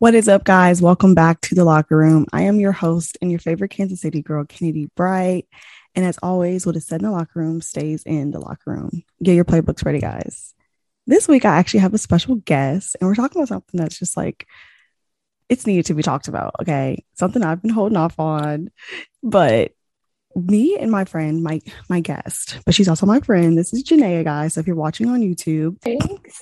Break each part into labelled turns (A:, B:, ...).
A: What is up, guys? Welcome back to the locker room. I am your host and your favorite Kansas City girl, Kennedy Bright. And as always, what is said in the locker room stays in the locker room. Get your playbooks ready, guys. This week, I actually have a special guest, and we're talking about something that's just like it's needed to be talked about. Okay. Something I've been holding off on, but me and my friend, my my guest, but she's also my friend. This is Janaea, guys. So if you're watching on YouTube,
B: Thanks.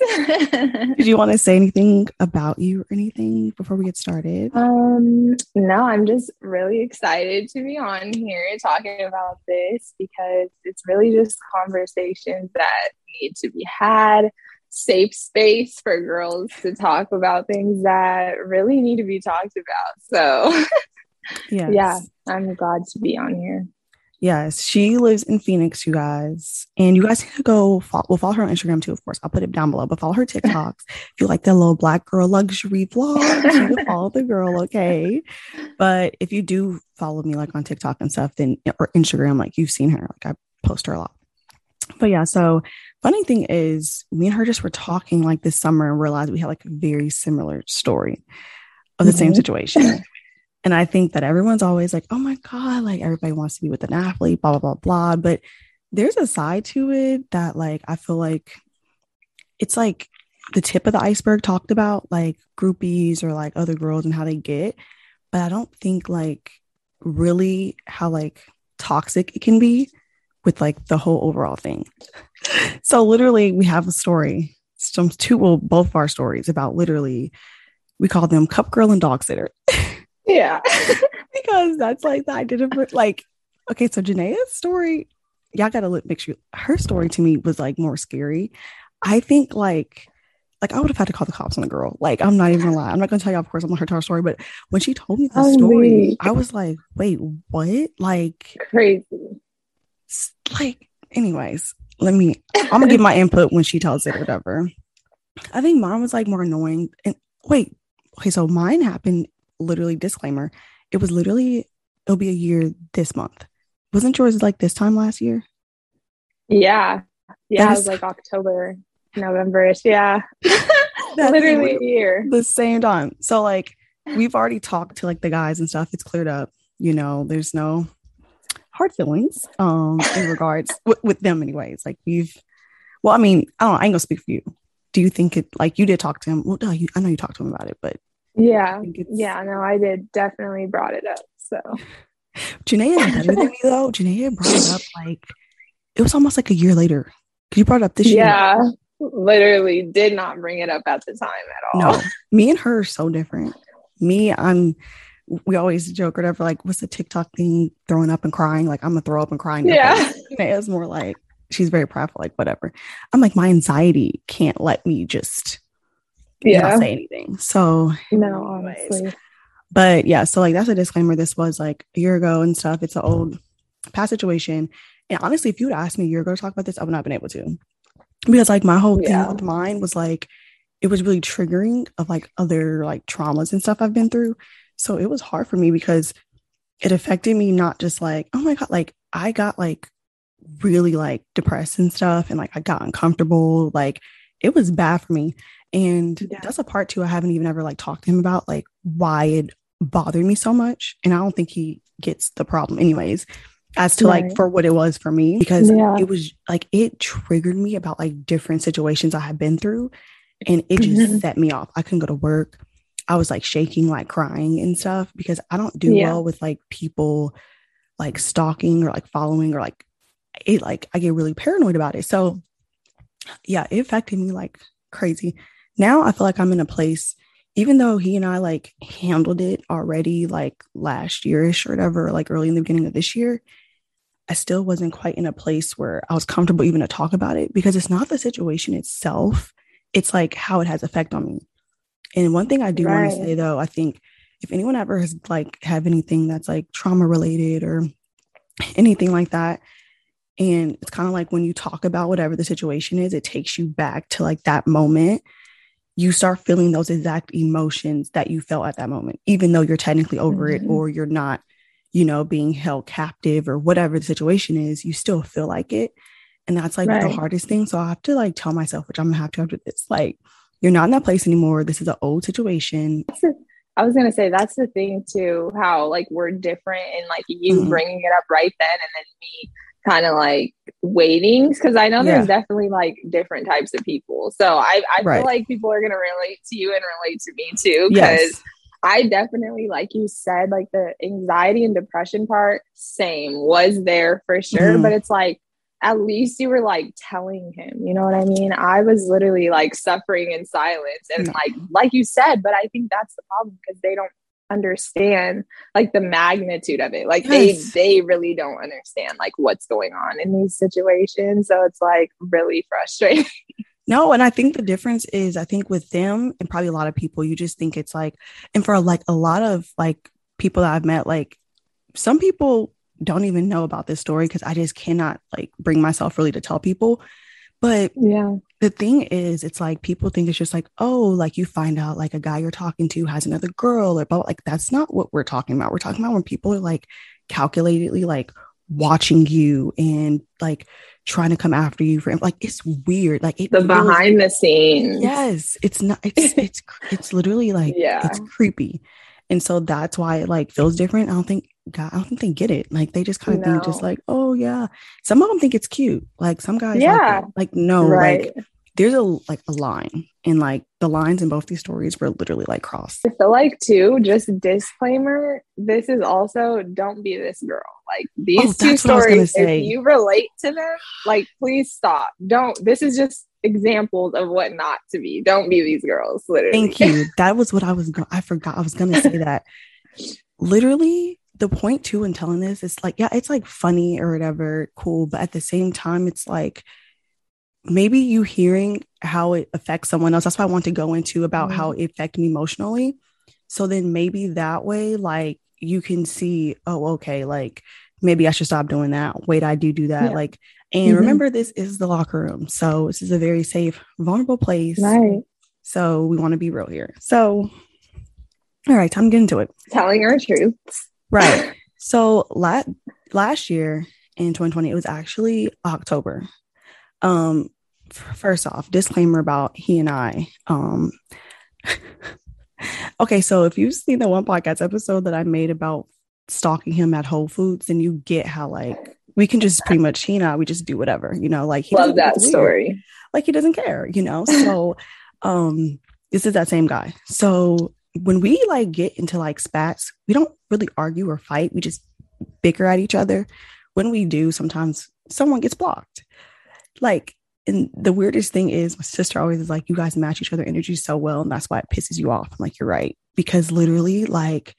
A: did you want to say anything about you or anything before we get started?
B: um, no, I'm just really excited to be on here talking about this because it's really just conversations that need to be had, safe space for girls to talk about things that really need to be talked about. So,
A: Yes.
B: yeah, I'm glad to be on here.
A: Yes, she lives in Phoenix, you guys. And you guys need to go follow, well, follow her on Instagram too, of course. I'll put it down below, but follow her TikToks. if you like the little black girl luxury vlogs, you can follow the girl, okay? But if you do follow me like on TikTok and stuff, then or Instagram, like you've seen her, like I post her a lot. But yeah, so funny thing is, me and her just were talking like this summer and realized we had like a very similar story of the same
B: Mhm.
A: situation. And I think that everyone's always like, oh my God, like everybody wants to be with an athlete, blah, blah, blah, blah. But there's a side to it that, like, I feel like it's like the tip of the iceberg talked about, like groupies or like other girls and how they get. But I don't think, like, really how, like, toxic it can be with, like, the whole overall thing. So, literally, we have a story, some two, well, both of our stories about literally, we call them cup girl and dog sitter
B: Yeah.
A: because that's like the idea of like okay so Janaea's story y'all gotta look make sure her story to me was like more scary I think like like I would have had to call the cops on the girl like I'm not even gonna lie I'm not gonna tell y'all, of course I'm not her tell her story but when she told me the
B: Oh,
A: story
B: wait.
A: I was like wait what like
B: Crazy.
A: like anyways let me I'm gonna give my input when she tells it or whatever I think mine was like more annoying and wait okay so mine happened literally disclaimer it was literally it'll be a year this month wasn't yours like this time last year
B: Yeah. Yeah,
A: That
B: it
A: is-
B: was like October, November-ish. Yeah. Literally a year.
A: the same time so like we've already talked to like the guys and stuff it's cleared up you know there's no hard feelings um in regards with, with them anyways like we've well i mean i don't know, i ain't gonna speak for you do you think it like you did talk to him well no you, i know you talked to him about it but
B: Yeah.
A: I think it's
B: Yeah, no, I did definitely brought it up. So
A: Janae is better than me though. Janae brought it up like it was almost like a year later. Cause you brought it up this year.
B: yeah, literally did not bring it up at the time at all.
A: No, me and her are so different. Me, I'm. We always joke or whatever. Like, what's the TikTok thing? Throwing up and crying. Like, I'm gonna throw up and crying.
B: Yeah.
A: Janae is more like she's very prideful. Like, whatever. I'm like my anxiety can't let me just
B: Yeah.
A: say anything. So
B: No, honestly.
A: but yeah, so like that's a disclaimer. This was like a year ago and stuff. It's an old past situation. And honestly, if you would ask me a year ago to talk about this, I would not have been able to. Because like my whole thing
B: Yeah.
A: with mine was like it was really triggering of like other like traumas and stuff I've been through. So it was hard for me because it affected me not just like, oh my God, like I got like really like depressed and stuff and like I got uncomfortable. Like it was bad for me. And
B: Yeah.
A: that's a part too I haven't even ever like talked to him about like why it bothered me so much. And I don't think he gets the problem anyways, as to like for what it was for me. Because
B: Yeah.
A: it was like it triggered me about like different situations I had been through. And it just
B: Mhm.
A: set me off. I couldn't go to work. I was like shaking, like crying and stuff because I don't do
B: Yeah.
A: well with like people like stalking or like following or like it like I get really paranoid about it. So yeah, it affected me like crazy. Now I feel like I'm in a place, even though he and I like handled it already like last yearish or whatever, like early in the beginning of this year, I still wasn't quite in a place where I was comfortable even to talk about it because it's not the situation itself. It's like how it has effect on me. And one thing I do want to say though, I think if anyone ever has like have anything that's like trauma related or anything like that, and it's kind of like when you talk about whatever the situation is, it takes you back to like that moment. You start feeling those exact emotions that you felt at that moment, even though you're technically over it
B: Mhm.
A: or you're not, you know, being held captive or whatever the situation is, you still feel like it. And that's like the hardest thing. So I have to like tell myself, which I'm gonna have to after this, like, you're not in that place anymore. This is an old situation.
B: I was gonna say that's the thing too, how like we're different and like you mm-hmm. bringing it up right then and then me kind of like waiting because I know there's definitely like different types of people. So I, I right. feel like people are gonna relate to you and relate to me too because yes. I definitely, like you said, like the anxiety and depression part, same was there for sure. Mm-hmm. But it's like at least you were like telling him, you know what I mean? I was literally like suffering in silence and like like you said, but I think that's the problem because they don't understand like the magnitude of it. Like yes. they they really don't understand like what's going on in these situations. So it's like really frustrating.
A: No, and I think the difference is I think with them and probably a lot of people, you just think it's like, and for like a lot of like people that I've met, like some people don't even know about this story because I just cannot like bring myself really to tell people. But
B: yeah,
A: the thing is, it's like people think it's just like, oh, like you find out like a guy you're talking to has another girl or but like that's not what we're talking about. We're talking about when people are like calculatedly like watching you and like trying to come after you for like it's weird. Like it
B: the behind the scenes.
A: Yes. It's not it's it's it's literally like yeah. it's creepy. And so that's why it like feels different. I don't think God, I don't think they get it. Like they just kind of no. think just like, oh yeah. Some of them think it's cute. Like some guys, yeah. Like, like no, right. like there's a like a line, and like the lines in both these stories were literally like crossed.
B: I feel like too. Just disclaimer: this is also don't be this girl. Like these oh, two stories, if you relate to them, like please stop. Don't. This is just examples of what not to be. Don't be these girls. Literally.
A: Thank you. That was what I was. Go- I forgot. I was gonna say that. literally the point too in telling this is like, yeah, it's like funny or whatever, cool. But at the same time, it's like maybe you hearing how it affects someone else. That's why I want to go into about mm-hmm. how it affected me emotionally. So then maybe that way, like you can see, oh, okay, like maybe I should stop doing that. Wait, I do do that. Yeah. Like, and mm-hmm. remember, this is the locker room. So this is a very safe, vulnerable place.
B: Right.
A: So we want to be real here. So, all right, time to get into it.
B: Telling our truths.
A: Right. So last last year in 2020, it was actually October. Um, first off, disclaimer about he and I. Um, okay, so if you've seen the one podcast episode that I made about stalking him at Whole Foods, then you get how like we can just pretty much he and I we just do whatever, you know, like
B: he love that story.
A: Like he doesn't care, you know. So um this is that same guy. So when we like get into like spats, we don't really argue or fight. We just bicker at each other. When we do, sometimes someone gets blocked. Like, and the weirdest thing is my sister always is like, you guys match each other energy so well. And that's why it pisses you off. I'm like, you're right. Because literally, like,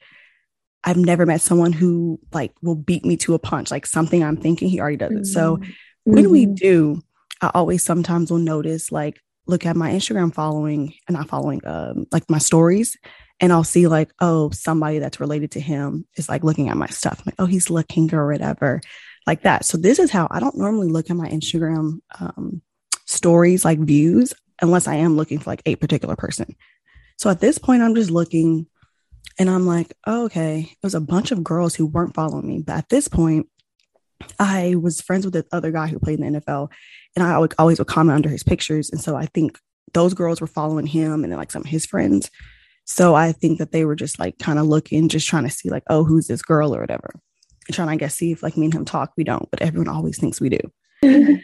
A: I've never met someone who like will beat me to a punch. Like something I'm thinking, he already does it. So mm-hmm. when we mm-hmm. do, I always sometimes will notice like look at my Instagram following and not following um like my stories and I'll see like, oh, somebody that's related to him is like looking at my stuff. I'm like, oh, he's looking or whatever, like that. So this is how I don't normally look at my Instagram um, stories like views unless I am looking for like a particular person. So at this point, I'm just looking and I'm like, oh, okay, it was a bunch of girls who weren't following me. But at this point, I was friends with the other guy who played in the NFL, and I always would comment under his pictures. And so I think those girls were following him and then like some of his friends. So I think that they were just like kind of looking, just trying to see like, oh, who's this girl or whatever. And trying to I guess see if like me and him talk. We don't, but everyone always thinks we do. and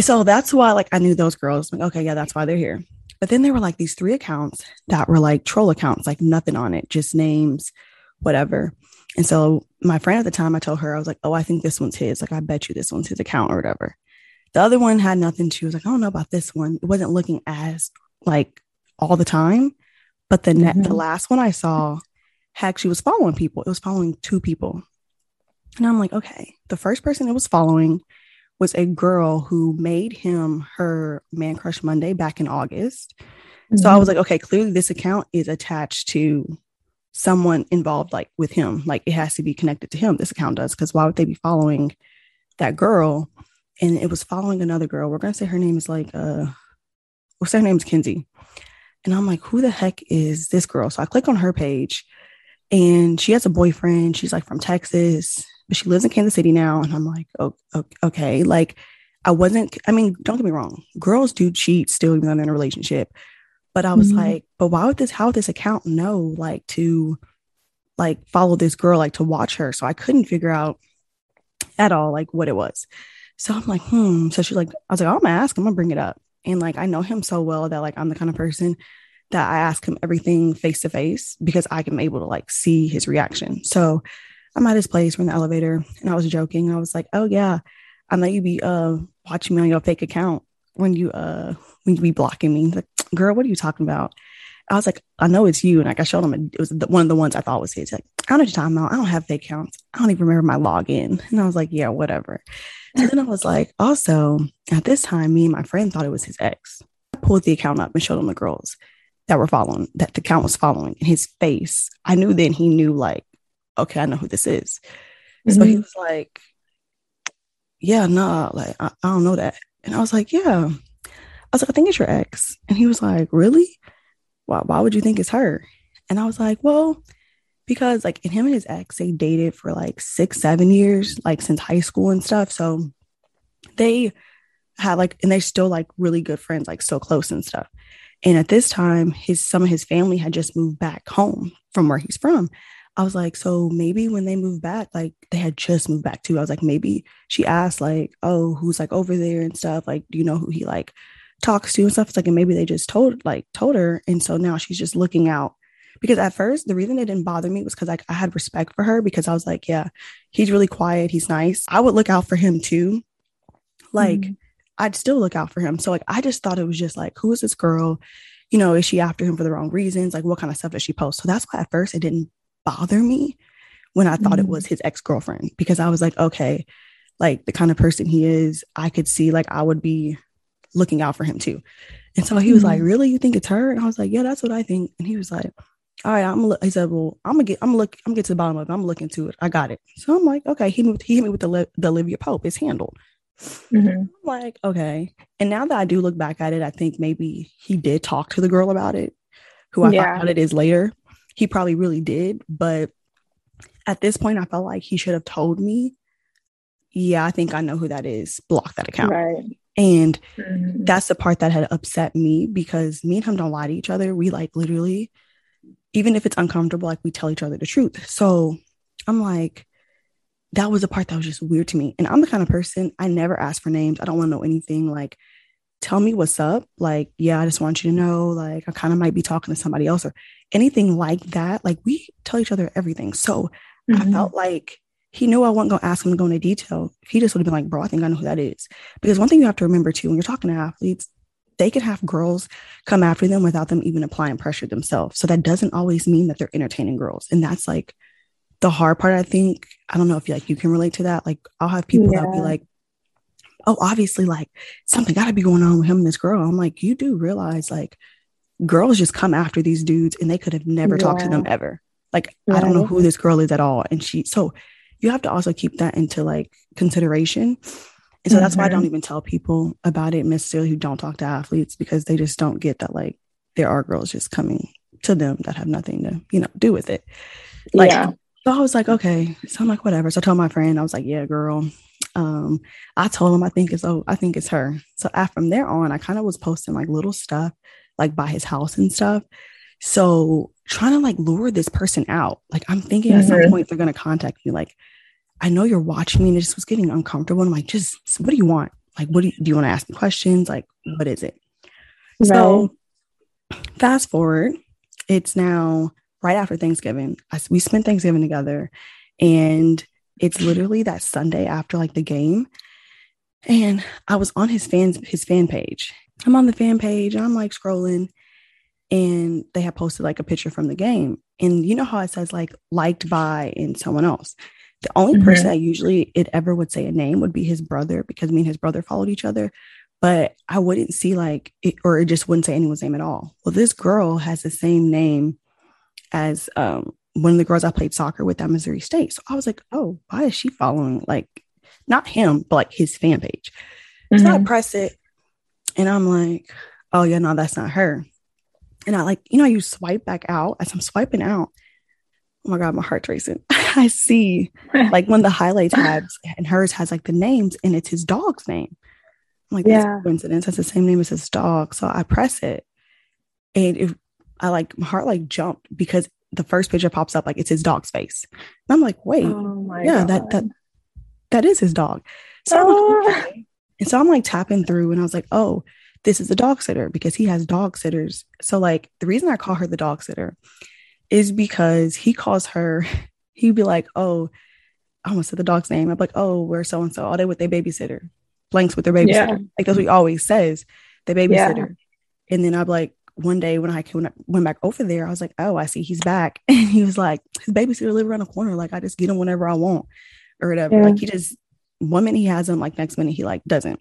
A: so that's why like I knew those girls. Like, okay, yeah, that's why they're here. But then there were like these three accounts that were like troll accounts, like nothing on it, just names, whatever. And so my friend at the time, I told her, I was like, oh, I think this one's his. Like, I bet you this one's his account or whatever. The other one had nothing. She was like, I don't know about this one. It wasn't looking as like all the time. But the mm-hmm. the last one I saw actually was following people. It was following two people. And I'm like, okay. The first person it was following was a girl who made him her man crush Monday back in August. Mm-hmm. So I was mm-hmm. like, okay, clearly this account is attached to someone involved like with him. Like it has to be connected to him. This account does, because why would they be following that girl? And it was following another girl. We're gonna say her name is like uh we'll say her name is Kinsey. And I'm like, who the heck is this girl? So I click on her page and she has a boyfriend. She's like from Texas, but she lives in Kansas City now. And I'm like, oh, okay. Like, I wasn't, I mean, don't get me wrong. Girls do cheat still, even though they're in a relationship. But I was mm-hmm. like, but why would this, how would this account know like to like follow this girl, like to watch her? So I couldn't figure out at all like what it was. So I'm like, hmm. So she's like, I was like, I'm gonna ask, I'm gonna bring it up. And like I know him so well that like I'm the kind of person that I ask him everything face to face because I can able to like see his reaction. So I'm at his place, we're in the elevator, and I was joking. I was like, Oh yeah, I know you be uh watching me on your fake account when you uh when you be blocking me. Like, girl, what are you talking about? I was like, I know it's you. And like I showed him, it was the, one of the ones I thought was his. Like, I don't know what you're talking about. I don't have fake accounts. I don't even remember my login. And I was like, yeah, whatever. And then I was like, also at this time, me and my friend thought it was his ex. I pulled the account up and showed him the girls that were following, that the account was following. And his face, I knew then he knew, like, okay, I know who this is. Mm-hmm. So he mm-hmm. was like, yeah, nah, like, I, I don't know that. And I was like, yeah. I was like, I think it's your ex. And he was like, really? Why, why would you think it's her? And I was like, well, because like him and his ex, they dated for like six, seven years, like since high school and stuff. So they had like, and they're still like really good friends, like so close and stuff. And at this time, his some of his family had just moved back home from where he's from. I was like, so maybe when they moved back, like they had just moved back too. I was like, maybe she asked, like, oh, who's like over there and stuff. Like, do you know who he like talks to and stuff? It's like, and maybe they just told like told her. And so now she's just looking out. Because at first, the reason it didn't bother me was because like I had respect for her because I was like, yeah, he's really quiet, he's nice. I would look out for him too. Like, mm-hmm. I'd still look out for him. So like I just thought it was just like, who is this girl? You know, is she after him for the wrong reasons? Like, what kind of stuff does she post? So that's why at first it didn't bother me when I thought mm-hmm. it was his ex girlfriend because I was like, okay, like the kind of person he is, I could see like I would be looking out for him too. And so he was mm-hmm. like, really? You think it's her? And I was like, yeah, that's what I think. And he was like, all right, I'm. Look, he said, well, I'm gonna get. I'm gonna look. I'm gonna get to the bottom of it. I'm looking to it. I got it. So I'm like, okay. He moved. He hit me with the the Olivia Pope. It's handled. Mm-hmm. I'm like, okay. And now that I do look back at it, I think maybe he did talk to the girl about it, who I yeah. found out it is later. He probably really did, but at this point, I felt like he should have told me. Yeah, I think I know who that is. Block that account. Right. And mm-hmm. that's the part that had upset me because me and him don't lie to each other. We like literally, even if it's uncomfortable, like we tell each other the truth. So I'm like, that was the part that was just weird to me. And I'm the kind of person I never ask for names. I don't want to know anything. Like, tell me what's up. Like, yeah, I just want you to know. Like, I kind of might be talking to somebody else or anything like that. Like, we tell each other everything. So mm-hmm. I felt like he knew I wasn't going to ask him to go into detail. He just would have been like, bro, I think I know who that is. Because one thing you have to remember too, when you're talking to athletes, they can have girls come after them without them even applying pressure themselves. So that doesn't always mean that they're entertaining girls. And that's like the hard part, I think, I don't know if you like you can relate to that. Like I'll have people yeah. that be like, oh, obviously, like something gotta be going on with him and this girl. I'm like, you do realize like girls just come after these dudes and they could have never yeah. talked to them ever. Like. I don't know who this girl is at all. And she so you have to also keep that into like consideration. And so mm-hmm. that's why I don't mm-hmm. even tell people about it necessarily who don't talk to athletes because they just don't get that like there are girls just coming to them that have nothing to, you know, do with it. Like yeah. So I was like, okay. So I'm like, whatever. So I told my friend, I was like, yeah, girl. Um, I told him I think it's oh, I think it's her. So after, from there on, I kind of was posting like little stuff like by his house and stuff. So trying to like lure this person out. Like I'm thinking mm-hmm. at some mm-hmm. point they're gonna contact me. Like, I know you're watching me and it just was getting uncomfortable. And I'm like, just what do you want? Like, what do you do you want to ask me questions? Like, what is it? Right. So fast forward, it's now right after Thanksgiving. I, we spent Thanksgiving together, and it's literally that Sunday after like the game. And I was on his fans his fan page. I'm on the fan page. I'm like scrolling, and they have posted like a picture from the game. And you know how it says like liked by and someone else. The only mm-hmm. person that usually it ever would say a name would be his brother because me and his brother followed each other. But I wouldn't see like it, or it just wouldn't say anyone's name at all. Well, this girl has the same name as um, one of the girls I played soccer with at Missouri State. So I was like, oh, why is she following like not him, but like his fan page? Mm-hmm. So I mm-hmm. press it and I'm like, oh yeah, no, that's not her. And I like, you know, you swipe back out as I'm swiping out. Oh my God, my heart's racing. I see like one of the highlight tabs and hers has like the names and it's his dog's name. I'm like, yeah. coincidence. That's the same name as his dog. So I press it And if I like my heart like jumped because the first picture pops up like it's his dog's face. And I'm like, wait, oh yeah, God. that that that is his dog. So oh. like, ah. okay. and so I'm like tapping through and I was like, oh, this is a dog sitter because he has dog sitters. So like the reason I call her the dog sitter is because he calls her, he'd be like, oh, I almost said the dog's name. I'm like, oh, we're so and so. All day with their babysitter. Blanks with their babysitter. Yeah. Like that's what he always says, the babysitter. Yeah. And then I'm like, one day when I came, went back over there, I was like, oh, I see he's back. And he was like, his babysitter live around the corner. Like I just get him whenever I want or whatever. Yeah. Like he just one minute he has him, like next minute he like doesn't.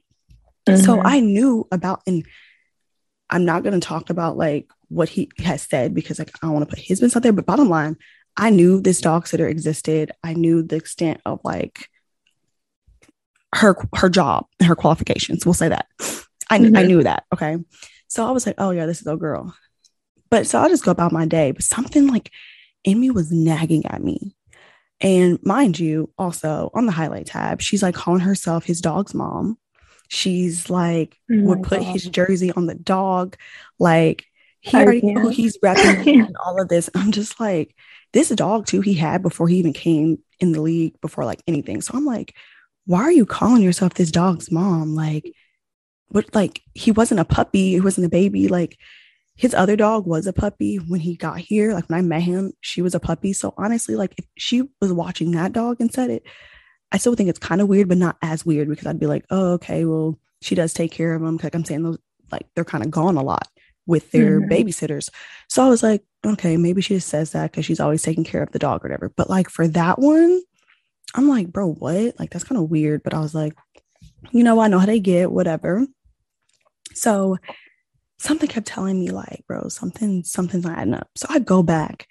A: Mm-hmm. So I knew about and I'm not gonna talk about like what he has said because like I don't want to put his business out there. But bottom line, I knew this dog sitter existed. I knew the extent of like her her job and her qualifications. We'll say that. I, mm-hmm. I knew that. Okay. So I was like, oh yeah, this is a girl. But so I'll just go about my day. But something like in me was nagging at me. And mind you, also on the highlight tab, she's like calling herself his dog's mom. She's like oh would put God. his jersey on the dog. Like he already knew he's repping all of this. I'm just like, this dog too, he had before he even came in the league, before like anything. So I'm like, why are you calling yourself this dog's mom? Like, but like he wasn't a puppy, he wasn't a baby. Like his other dog was a puppy when he got here. Like when I met him, she was a puppy. So honestly, like if she was watching that dog and said it, I still think it's kind of weird, but not as weird because I'd be like, oh, okay, well, she does take care of them. Like I'm saying those like they're kind of gone a lot with their mm-hmm. babysitters. So I was like, okay, maybe she just says that because she's always taking care of the dog or whatever. But like for that one, I'm like, bro, what? Like that's kind of weird. But I was like, you know, I know how they get, whatever. So something kept telling me like, bro, something, something's not adding up. So I go back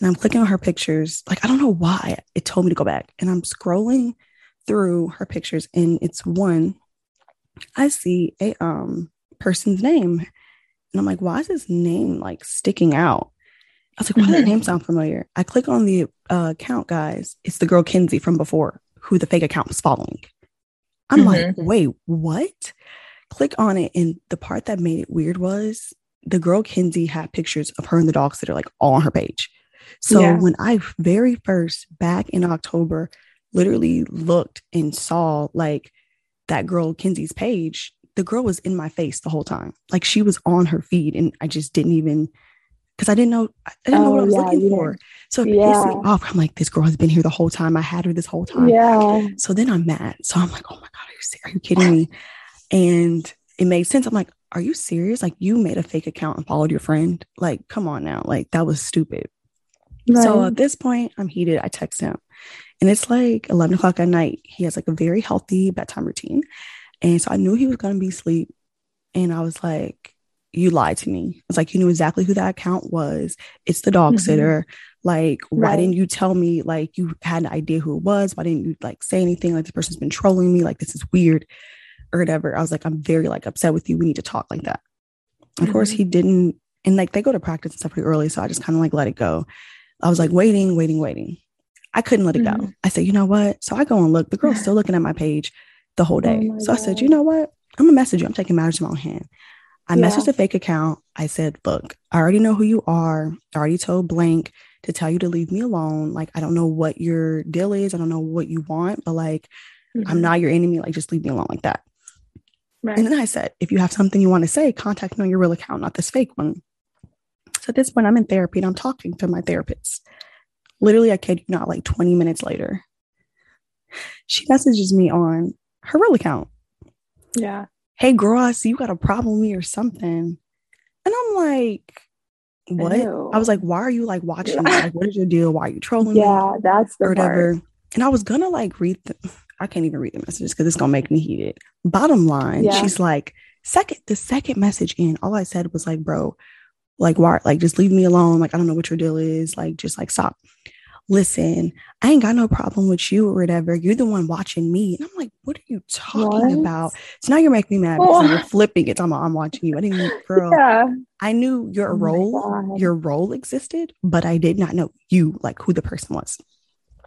A: and I'm clicking on her pictures. Like, I don't know why it told me to go back. And I'm scrolling through her pictures and it's one, I see a um person's name. And I'm like, why is this name like sticking out? I was like, why mm-hmm. does that name sound familiar? I click on the uh, account, guys. It's the girl Kinsey from before, who the fake account was following. I'm mm-hmm. like, wait, what? click on it. And the part that made it weird was the girl Kinsey had pictures of her and the dogs that are like all on her page. So yeah. when I very first back in October literally looked and saw like that girl Kinsey's page, the girl was in my face the whole time. Like she was on her feed and I just didn't even because I didn't know I didn't oh, know what I was yeah, looking for. So it yeah. pissed me off. I'm like, this girl has been here the whole time. I had her this whole time. Yeah. So then I'm mad. So I'm like, oh my God, are you, are you kidding me? And it made sense. I'm like, are you serious? Like, you made a fake account and followed your friend? Like, come on now. Like, that was stupid. Right. So at this point, I'm heated. I text him and it's like 11 o'clock at night. He has like a very healthy bedtime routine. And so I knew he was going to be asleep. And I was like, you lied to me. It's like, you knew exactly who that account was. It's the dog mm-hmm. sitter. Like, right. why didn't you tell me? Like, you had an idea who it was. Why didn't you like say anything? Like, this person's been trolling me. Like, this is weird or whatever. I was like, I'm very like upset with you. We need to talk like that. Mm-hmm. Of course, he didn't. And like they go to practice and stuff pretty early. So I just kind of like let it go. I was like waiting, waiting, waiting. I couldn't let it mm-hmm. go. I said, you know what? So I go and look. The girl's still looking at my page the whole day. Oh so. I said, you know what? I'm gonna message you. I'm taking matters in my own hand. I yeah. messaged a fake account. I said, look, I already know who you are. I already told blank to tell you to leave me alone. Like, I don't know what your deal is. I don't know what you want, but like, mm-hmm. I'm not your enemy. Like, just leave me alone like that. Right. And then I said, if you have something you want to say, contact me on your real account, not this fake one. So at this point, I'm in therapy and I'm talking to my therapist. Literally, I kid you not, like 20 minutes later, she messages me on her real account.
B: Yeah.
A: Hey, girl, I see you got a problem with me or something. And I'm like, what? Ew. I was like, why are you like watching? Yeah. Like, what is your deal? Why are you trolling
B: yeah, me? Yeah, that's the or whatever. Part.
A: And I was gonna like read the I can't even read the messages because it's gonna make me heated. Bottom line, yeah. she's like, second, the second message in, all I said was like, bro, like why like just leave me alone. Like, I don't know what your deal is. Like, just like stop. Listen, I ain't got no problem with you or whatever. You're the one watching me. And I'm like, what are you talking what? about? So now you're making me mad because oh. you're flipping it. I'm, I'm watching you. I didn't girl. Yeah. I knew your oh role, your role existed, but I did not know you, like who the person was.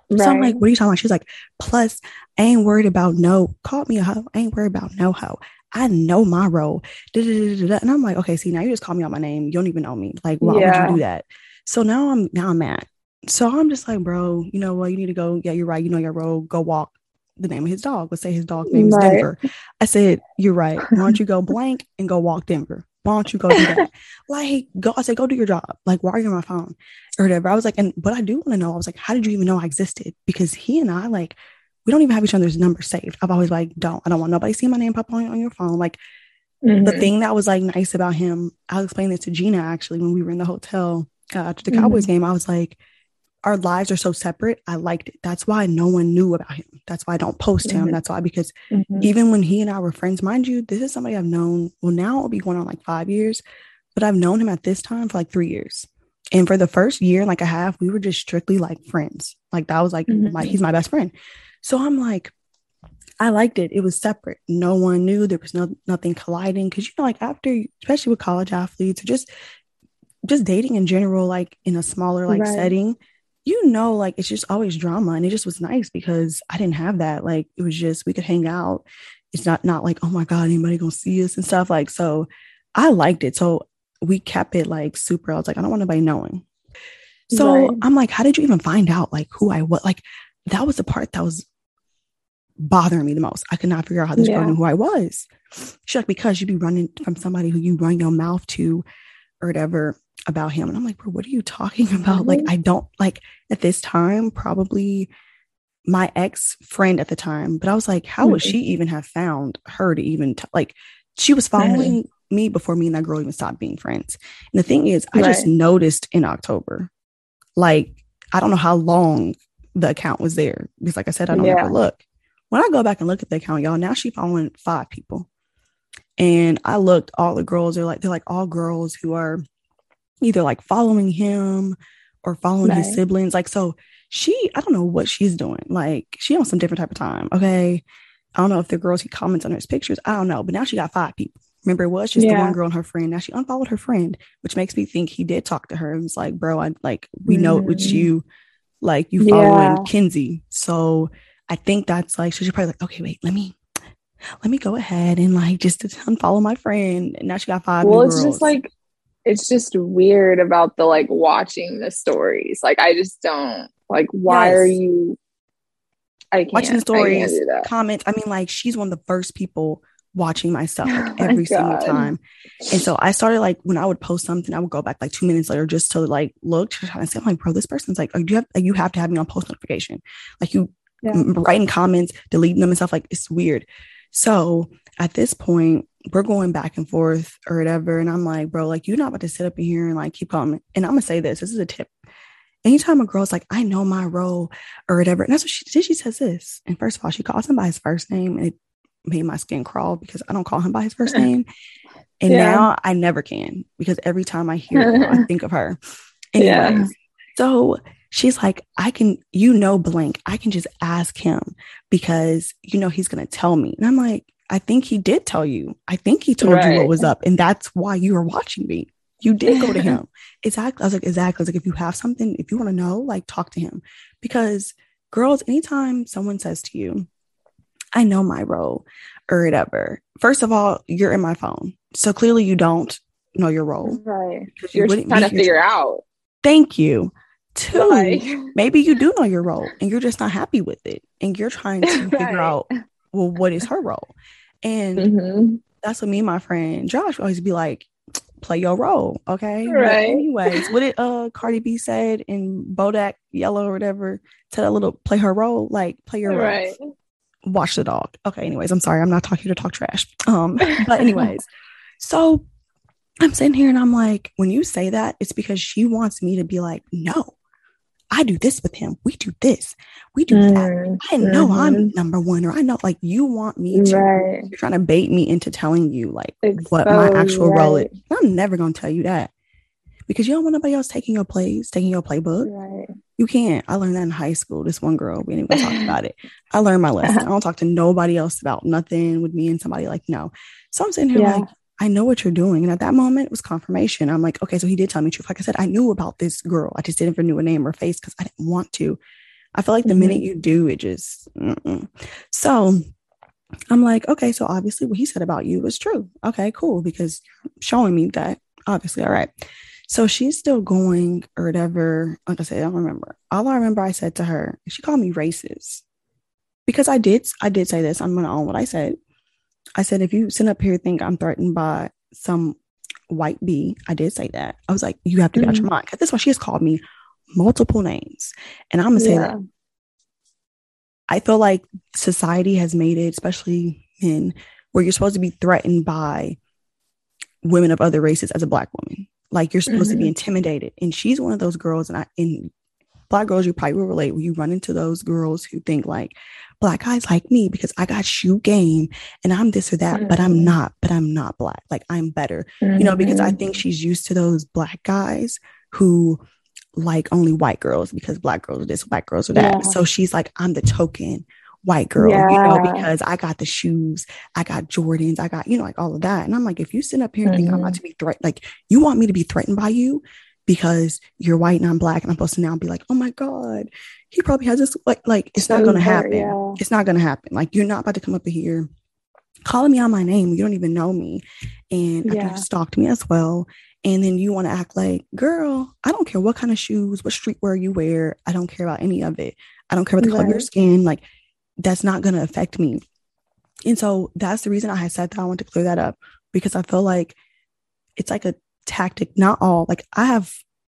A: Right. So I'm like, what are you talking about? She's like, plus, I ain't worried about no, call me a hoe. I ain't worried about no hoe. I know my role. And I'm like, okay, see, now you just call me out my name. You don't even know me. Like, why yeah. would you do that? So now I'm now I'm mad. So I'm just like, bro, you know what? You need to go. Yeah, you're right. You know your role. Go walk the name of his dog. Let's say his dog name is. Denver. I said, You're right. Why don't you go blank and go walk Denver? Why don't you go do that? like, go. I said, Go do your job. Like, why are you on my phone? Or whatever. I was like, and what I do want to know, I was like, How did you even know I existed? Because he and I, like, we don't even have each other's numbers saved. I've always like, don't, I don't want nobody seeing my name pop on, on your phone. Like, mm-hmm. the thing that was like nice about him, I'll explain this to Gina actually when we were in the hotel uh, after the Cowboys mm-hmm. game. I was like, our lives are so separate. I liked it. That's why no one knew about him. That's why I don't post him. Mm-hmm. That's why, because mm-hmm. even when he and I were friends, mind you, this is somebody I've known. Well, now it'll be going on like five years, but I've known him at this time for like three years. And for the first year, like a half, we were just strictly like friends. Like that was like mm-hmm. my, he's my best friend. So I'm like, I liked it. It was separate. No one knew. There was no nothing colliding. Cause you know, like after, especially with college athletes or just just dating in general, like in a smaller like right. setting, you know, like it's just always drama. And it just was nice because I didn't have that. Like it was just we could hang out. It's not not like, oh my God, anybody gonna see us and stuff. Like, so I liked it. So we kept it like super. I was like, I don't want anybody knowing. So right. I'm like, how did you even find out like who I was? Like that was the part that was bothering me the most. I could not figure out how this yeah. girl knew who I was. She's like, because you'd be running from somebody who you run your mouth to or whatever about him. And I'm like, bro, what are you talking about? Mm-hmm. Like, I don't like at this time, probably my ex friend at the time, but I was like, how mm-hmm. would she even have found her to even t- like she was following mm-hmm. me before me and that girl even stopped being friends. And the thing is, I right. just noticed in October, like, I don't know how long the account was there because, like I said, I don't yeah. ever look. When I go back and look at the account, y'all, now she following five people. And I looked, all the girls are like, they're like all girls who are either like following him or following his siblings. Like, so she, I don't know what she's doing. Like, she on some different type of time. Okay. I don't know if the girls he comments on his pictures. I don't know. But now she got five people. Remember, it was just yeah. the one girl and her friend. Now she unfollowed her friend, which makes me think he did talk to her. And was like, bro, I like, we mm. know it's mm. you. Like, you following yeah. Kinsey. So I think that's like, so she's probably like, okay, wait, let me, let me go ahead and like just unfollow my friend. And now she got five.
B: Well, it's girls. just like it's just weird about the like watching the stories. Like I just don't like why yes. are you
A: I can't watching the stories, I comments. I mean, like she's one of the first people watching myself like oh every single time. And so I started like when I would post something, I would go back like two minutes later just to like look to try to say, I'm like, bro, this person's like, oh, you have like, you have to have me on post notification. Like you yeah. writing comments, deleting them and stuff like it's weird. So at this point, we're going back and forth or whatever. And I'm like, bro, like you're not about to sit up in here and like keep calling. And I'm gonna say this. This is a tip. Anytime a girl's like, I know my role or whatever, and that's what she did. She says this. And first of all, she calls him by his first name, and it made my skin crawl because I don't call him by his first name. And yeah. now I never can because every time I hear it, I think of her. Yeah. so she's like, I can, you know, blank, I can just ask him because you know he's gonna tell me. And I'm like, I think he did tell you. I think he told right. you what was up. And that's why you were watching me. You did go to him. exactly. I was like, exactly. I was like, if you have something, if you want to know, like talk to him. Because girls, anytime someone says to you, I know my role or whatever, first of all, you're in my phone. So clearly you don't know your role.
B: Right. You're you trying to figure out.
A: Thank you. Two, like. maybe you do know your role and you're just not happy with it. And you're trying to right. figure out, well, what is her role? And mm-hmm. that's what me and my friend Josh always be like, play your role. Okay. Right. Anyways, what did uh Cardi B said in Bodak Yellow or whatever to that little play her role? Like play your right. role. Watch the dog. Okay, anyways, I'm sorry. I'm not talking to talk trash. Um, but anyways, so I'm sitting here and I'm like, when you say that, it's because she wants me to be like, no, I do this with him. We do this. We do mm, that. I know mm-hmm. I'm number one, or I know like you want me to. Right. You're trying to bait me into telling you like what my actual right. role is. I'm never gonna tell you that because you don't want nobody else taking your plays, taking your playbook. Right. You can't. I learned that in high school. This one girl, we didn't even talk about it. I learned my lesson. I don't talk to nobody else about nothing with me and somebody like no. So I'm sitting here yeah. like, I know what you're doing. And at that moment, it was confirmation. I'm like, okay, so he did tell me truth. Like I said, I knew about this girl. I just didn't renew a name or face because I didn't want to. I feel like the mm-hmm. minute you do, it just. Mm-mm. So I'm like, okay, so obviously what he said about you was true. Okay, cool, because showing me that obviously, all right. So she's still going or whatever. Like I said, I don't remember. All I remember I said to her, she called me racist. Because I did, I did say this. I'm gonna own what I said. I said, if you sit up here think I'm threatened by some white bee, I did say that. I was like, you have to be mm-hmm. out your mm-hmm. mind. That's why she has called me multiple names. And I'm gonna say yeah. that I feel like society has made it, especially men, where you're supposed to be threatened by women of other races as a black woman. Like you're supposed mm-hmm. to be mm-hmm. intimidated. And she's one of those girls, and I in black girls, you probably will relate when you run into those girls who think like black guys like me because I got shoe game and I'm this or that, mm-hmm. but I'm mm-hmm. not, but I'm not black. Like I'm better, you know, because I think mm-hmm. she's used to those black guys who like only white girls because black girls are this, black girls are that. Yeah. So she's like, I'm the token white girl, yeah. you know, because I got the shoes, I got Jordans, I got, you know, like all of that. And I'm like, if you sit up here and mm-hmm. think I'm about mm-hmm. to be threatened, like you want me to be threatened by you because you're white and I'm black, and I'm supposed to now be like, oh my God, he probably has this like like it's not gonna happen. Yeah. It's not gonna happen. Like you're not about to come up here calling me on my name. You don't even know me. And yeah. you stalked me as well. And then you want to act like, girl, I don't care what kind of shoes, what streetwear you wear. I don't care about any of it. I don't care about the color of your skin. Like, that's not going to affect me. And so that's the reason I had said that I want to clear that up because I feel like it's like a tactic. Not all, like, I have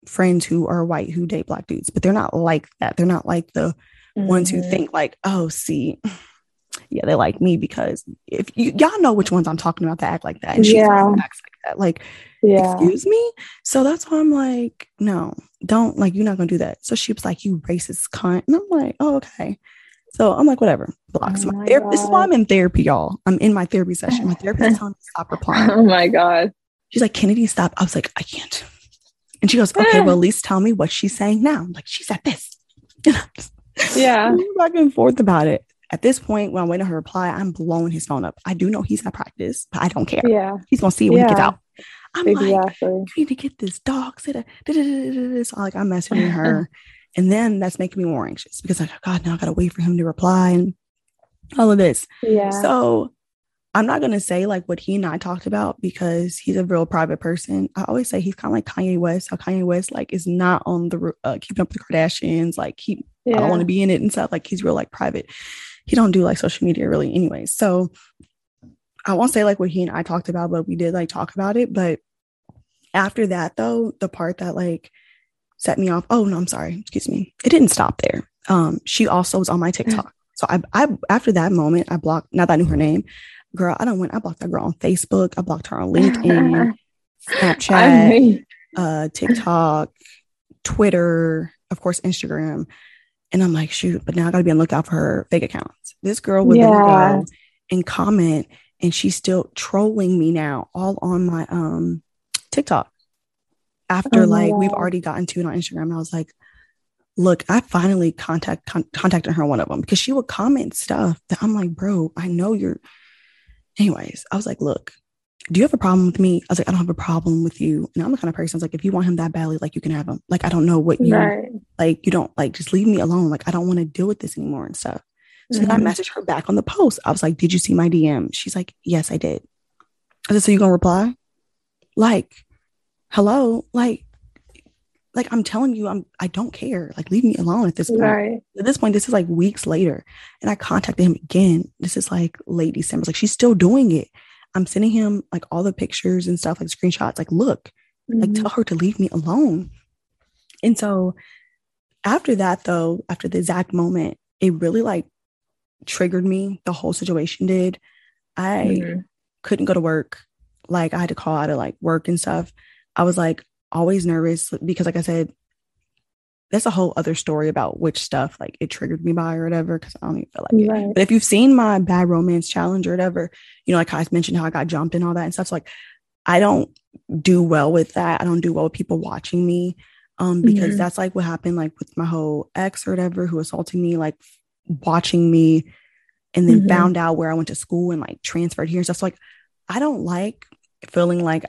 A: friends who are white who date black dudes, but they're not like that. They're not like the mm-hmm. ones who mm-hmm. think, like, oh, see, yeah, they like me because if you, y'all know which ones I'm talking about that act like that. And she yeah. acts like that. Like, yeah. excuse me. So that's why I'm like, no, don't like you're not gonna do that. So she was like, you racist cunt. And I'm like, oh, okay. So I'm like, whatever. Blocks. Oh ther- this is why I'm in therapy, y'all. I'm in my therapy session. My therapist is telling me to stop replying.
B: Oh my God.
A: She's like, Kennedy, stop. I was like, I can't. And she goes, okay, well, at least tell me what she's saying now. I'm like, she said this.
B: yeah.
A: back and forth about it. At this point, when I'm waiting on her reply, I'm blowing his phone up. I do know he's at practice, but I don't care.
B: Yeah.
A: He's gonna see it when yeah. he gets out. I'm exactly. like, you need to get this dog sitter. So like I'm messaging her. And then that's making me more anxious because like, oh God, now I gotta wait for him to reply and all of this.
B: Yeah.
A: So I'm not gonna say like what he and I talked about because he's a real private person. I always say he's kind of like Kanye West. How Kanye West like is not on the uh, keeping up with the Kardashians. Like he, yeah. I don't want to be in it and stuff. Like he's real like private. He don't do like social media really, anyway. So I won't say like what he and I talked about, but we did like talk about it. But after that, though, the part that like set me off. Oh no, I'm sorry. Excuse me. It didn't stop there. Um, she also was on my TikTok. So I, I after that moment, I blocked. Now that I knew her name, girl, I don't went. I blocked that girl on Facebook. I blocked her on LinkedIn, Snapchat, uh, TikTok, Twitter, of course, Instagram. And I'm like, shoot, but now I gotta be on lookout for her fake accounts. This girl would yeah. go and comment and she's still trolling me now all on my um TikTok. After oh like God. we've already gotten to it on Instagram, I was like, look, I finally contact con- contacted her one of them because she would comment stuff that I'm like, bro, I know you're. Anyways, I was like, look, do you have a problem with me? I was like, I don't have a problem with you. And I'm the kind of person I was like, if you want him that badly, like you can have him. Like I don't know what you right. like. You don't like just leave me alone. Like I don't want to deal with this anymore and stuff. So mm-hmm. then I messaged her back on the post. I was like, Did you see my DM? She's like, Yes, I did. I said, So you gonna reply? Like, hello? Like, like I'm telling you, I'm I don't care. Like, leave me alone at this point. Right. At this point, this is like weeks later. And I contacted him again. This is like late December. Like, she's still doing it. I'm sending him like all the pictures and stuff, like screenshots. Like, look, mm-hmm. like tell her to leave me alone. And so after that, though, after the exact moment, it really like triggered me. The whole situation did. I mm-hmm. couldn't go to work. Like I had to call out of like work and stuff. I was like always nervous because, like I said, that's a whole other story about which stuff like it triggered me by or whatever. Cause I don't even feel like right. it. But if you've seen my bad romance challenge or whatever, you know, like I mentioned how I got jumped and all that and stuff. So like I don't do well with that. I don't do well with people watching me. Um, because mm-hmm. that's like what happened like with my whole ex or whatever who assaulted me, like watching me and then mm-hmm. found out where I went to school and like transferred here and stuff. So like I don't like feeling like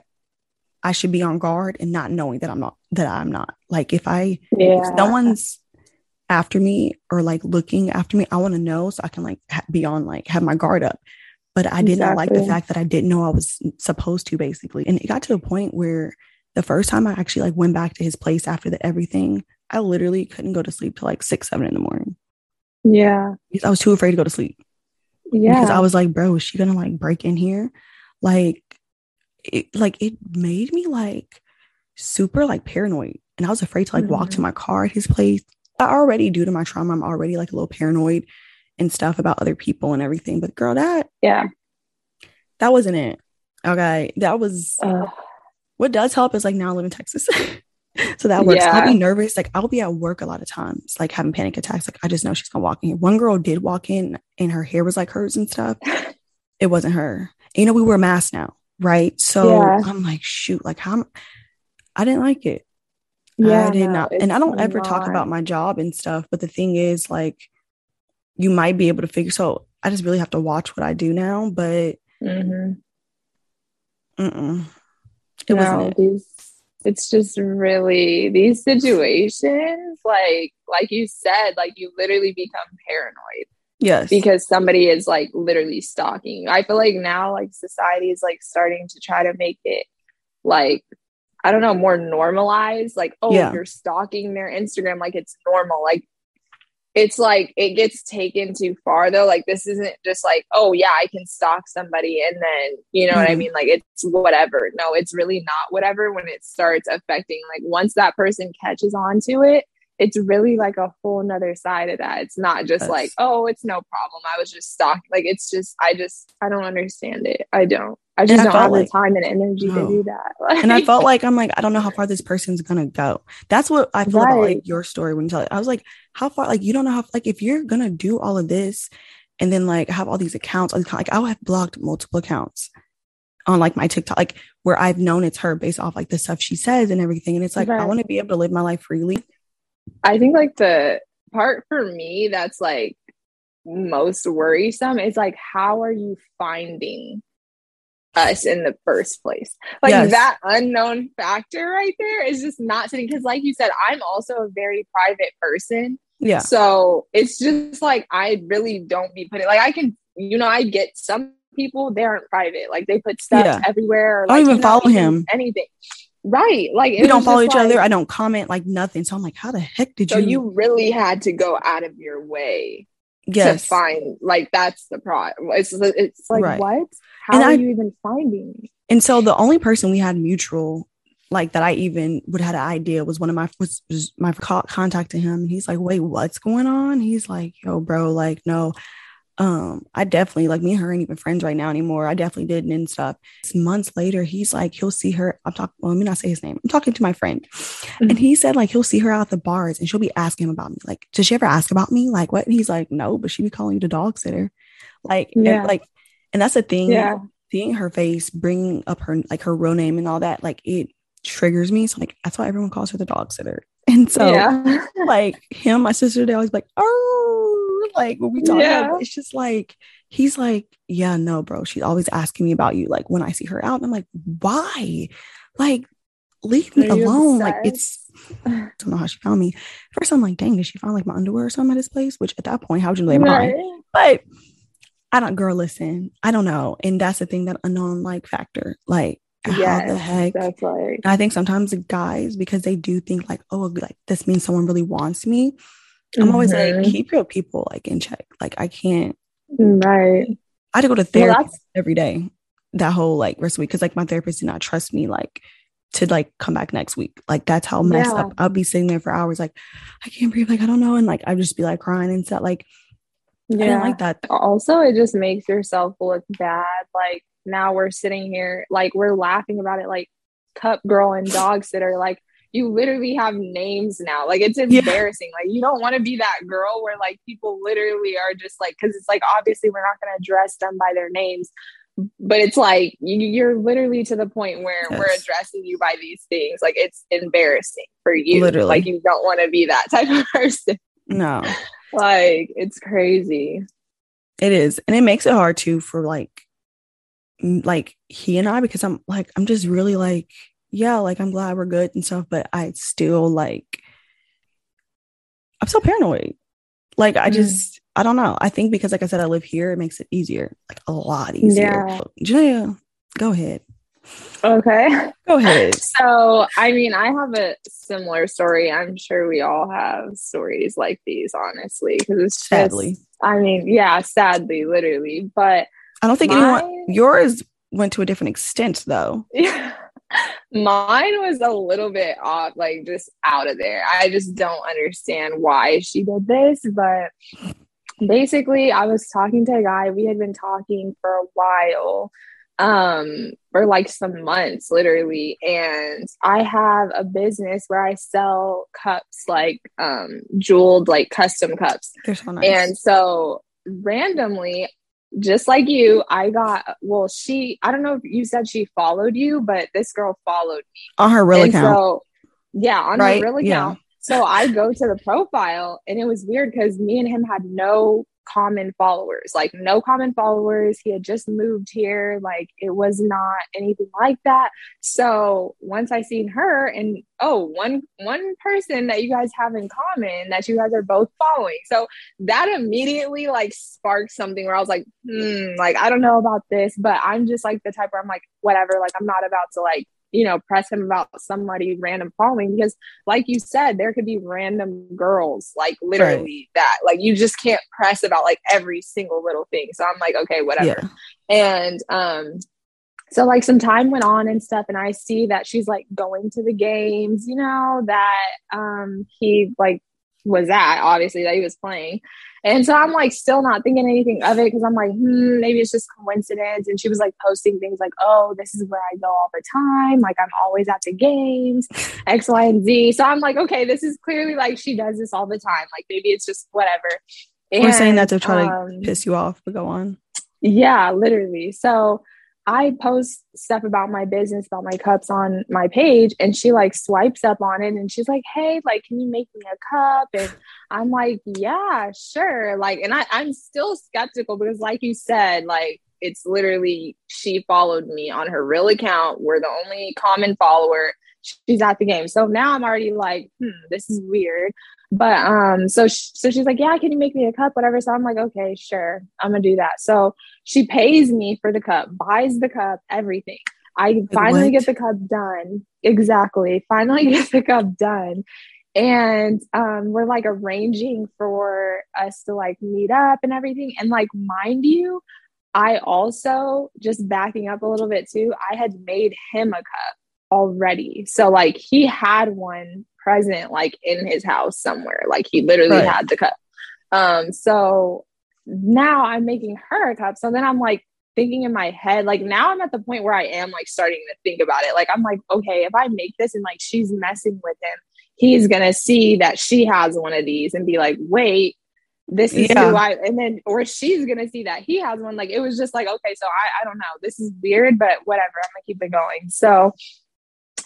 A: I should be on guard and not knowing that I'm not that I'm not. Like if I yeah. if someone's after me or like looking after me, I want to know so I can like ha- be on like have my guard up. But I did not like the fact that I didn't know I was supposed to basically. And it got to a point where the first time I actually like went back to his place after the everything, I literally couldn't go to sleep till like six, seven in the morning.
B: Yeah.
A: Because I was too afraid to go to sleep.
B: Yeah.
A: Because I was like, bro, is she gonna like break in here? Like it like it made me like super like paranoid. And I was afraid to like walk to
B: Mhm.
A: my car at his place. I already, due to my trauma, I'm already like a little paranoid and stuff about other people and everything. But girl, that
B: yeah.
A: that wasn't it. Okay. That was
B: Ugh.
A: what does help is like now I live in Texas. so that works. I'll be nervous. Like I'll be at work a lot of times, like having panic attacks. Like I just know she's gonna walk in here. One girl did walk in and her hair was like hers and stuff. It wasn't her. And, you know, we wear masks now, right? So
B: Yeah.
A: I'm like, shoot, like how I didn't like it.
B: Yeah.
A: I did
B: no,
A: not. And I don't ever talk about my job and stuff. But the thing is, like, you might be able to figure. So I just really have to watch what I do now. But
B: Mhm.
A: mm-mm, it
B: no,
A: wasn't it.
B: these it's just really these situations like like you said like you literally become paranoid
A: Yes.
B: because somebody is like literally stalking you i feel like now like society is like starting to try to make it like i don't know more normalized like oh
A: Yeah.
B: you're stalking their instagram like it's normal like it's like it gets taken too far though like this isn't just like oh yeah i can stalk somebody and then you know what i
A: Mhm.
B: mean like it's whatever no it's really not whatever when it starts affecting like once that person catches on to it it's really like a whole nother side of that it's not just
A: Yes.
B: like oh it's no problem i was just stalking like it's just i just i don't understand it i don't i just
A: I
B: don't have
A: like-
B: the time and energy
A: No.
B: to do that
A: and I felt like I'm like, I don't know how far this person's gonna go. That's what I feel about like your story when you tell it. I was like, how far? Like, you don't know how. Like, if you're gonna do all of this, and then like have all these accounts, like I have blocked multiple accounts on like my TikTok, like where I've known it's her based off like the stuff she says and everything. And it's like I want to be able to live my life freely.
B: I think like the part for me that's like most worrisome is like how are you finding us in the first place? Like
A: Yes.
B: that unknown factor right there is just not sitting because like you said, I'm also a very private person.
A: Yeah.
B: So it's just like I really don't be putting like I can you know, I get some people they aren't private. Like they put stuff
A: Yeah.
B: everywhere or
A: I don't even follow him.
B: Anything. Right. Like
A: We don't follow each other. I don't comment like nothing. So I'm like, how the heck did
B: so
A: you?
B: you really had to go out of your way
A: yes.
B: to find like that's the problem it's, it's like
A: Right.
B: what how
A: And
B: are
A: I-
B: you even finding me
A: And so the only person we had mutual, like that I even would have had an idea was one of my was, was my co- contact to him. And he's like, wait, what's going on? He's like, yo, bro, like, no. Um, I definitely like me and her ain't even friends right now anymore. I definitely didn't and stuff. Months later, he's like, he'll see her. I'm talking, well, let me not say his name. I'm talking to my friend. And he said, like, he'll see her out the bars and she'll be asking him about me. Like, does she ever ask about me? Like, what? And he's like, no, but she be calling you the dog sitter. Like, and,
B: Yeah.
A: like, and that's the thing
B: yeah
A: seeing her face, bringing up her like her real name and all that, like it triggers me. So like that's why everyone calls her the dog sitter. And so
B: yeah
A: like him, my sister, they always like, oh, like when we talk
B: Yeah.
A: about it's just like he's like, yeah, no, bro. She's always asking me about you. Like when I see her out, and I'm like, why? Like, leave me
B: Are
A: alone. Like it's I don't know how she found me. First, I'm like, dang, did she find like my underwear or something at this place? Which at that point, how would you mine?
B: Right.
A: But I don't, girl, listen, I don't know. And that's the thing that unknown like factor. Like, how the heck?
B: that's like
A: I think sometimes guys, because they do think like, oh, like this means someone really wants me. I'm always like,
B: Mhm.
A: keep your people like in check. Like, I can't,
B: right
A: I had to go to therapy
B: that's
A: every day that whole like rest of the week because like my therapist did not trust me like to like come back next week. Like, that's how messed
B: Yeah.
A: up I'll be sitting there for hours, like, I can't breathe. Like, I don't know. And like, I'd just be like crying and stuff. Like, I didn't
B: yeah
A: like that.
B: also it just makes yourself look bad like now we're sitting here like we're laughing about it like cup girl and dog sitter like you literally have names now. Like it's embarrassing. Like you don't want to be that girl where like people literally are just like because it's like obviously we're not going to address them by their names but it's like you, you're literally to the point where we're addressing you by these things. Like it's embarrassing for you.
A: Literally.
B: like you don't want to be that type of person.
A: No.
B: like it's crazy.
A: It is. And it makes it hard too for like like he and I because I'm like I'm just really like yeah, like I'm glad we're good and stuff, but I still like I'm so paranoid. Like I mm. just I don't know. I think because like I said, I live here, it makes it easier, like a lot easier. Yeah. Julia, go ahead.
B: Okay.
A: Go ahead.
B: So, I mean, I have a similar story. I'm sure we all have stories like these, honestly, because it's just, sadly. I mean, yeah, sadly, literally. But
A: I don't think mine, anyone, yours went to a different extent, though.
B: Yeah. Mine was a little bit off, like just out of there. I just don't understand why she did this, but basically, I was talking to a guy. We had been talking for a while um for like some months literally and i have a business where i sell cups like um jeweled like custom cups so nice. and so randomly just like you i got well she i don't know if you said she followed you but this girl followed me
A: on her real and account
B: so yeah on right? her real account yeah. so i go to the profile and it was weird because me and him had no common followers like no common followers. He had just moved here. Like it was not anything like that. So once i seen her and oh one one person that you guys have in common that you guys are both following. So that immediately like sparked something where i was like hmm like i don't know about this but i'm just like the type where i'm like whatever. Like i'm not about to like you know, press him about somebody random following because, like you said, there could be random girls, like literally right. that, like you just can't press about like every single little thing. So I'm like, okay, whatever. Yeah. And um, so like some time went on and stuff, and I see that she's like going to the games, you know, that um he like was at, obviously that he was playing. And so I'm like still not thinking anything of it because I'm like, hmm, maybe it's just coincidence. And she was like posting things like, oh, this is where I go all the time. Like I'm always at the games, X, Y, and Z. So I'm like, okay, this is clearly like she does this all the time. Like maybe it's just whatever.
A: And, We're saying that to try um, to piss you off, but go on.
B: Yeah, literally. So I post stuff about my business, about my cups on my page, and she like swipes up on it and she's like, Hey, like, can you make me a cup? And I'm like, Yeah, sure. Like, and I, I'm still skeptical because, like you said, like, it's literally she followed me on her real account. We're the only common follower. She's at the game. So now I'm already like, hmm, this is weird. But um, so so she's like, yeah, can you make me a cup, whatever. So I'm like, okay, sure, I'm gonna do that. So she pays me for the cup, buys the cup, everything. I finally what? get the cup done. Exactly, finally get the cup done, and um, we're like arranging for us to like meet up and everything. And like, mind you, I also just backing up a little bit too. I had made him a cup already, so like he had one present like in his house somewhere. Like he literally right. had the cup. Um, so now I'm making her a cup. So then I'm like thinking in my head, like now I'm at the point where I am like starting to think about it. Like I'm like, okay, if I make this and like she's messing with him, he's gonna see that she has one of these and be like, wait, this is yeah. who I and then or she's gonna see that he has one. Like it was just like, okay, so I, I don't know. This is weird, but whatever, I'm gonna keep it going. So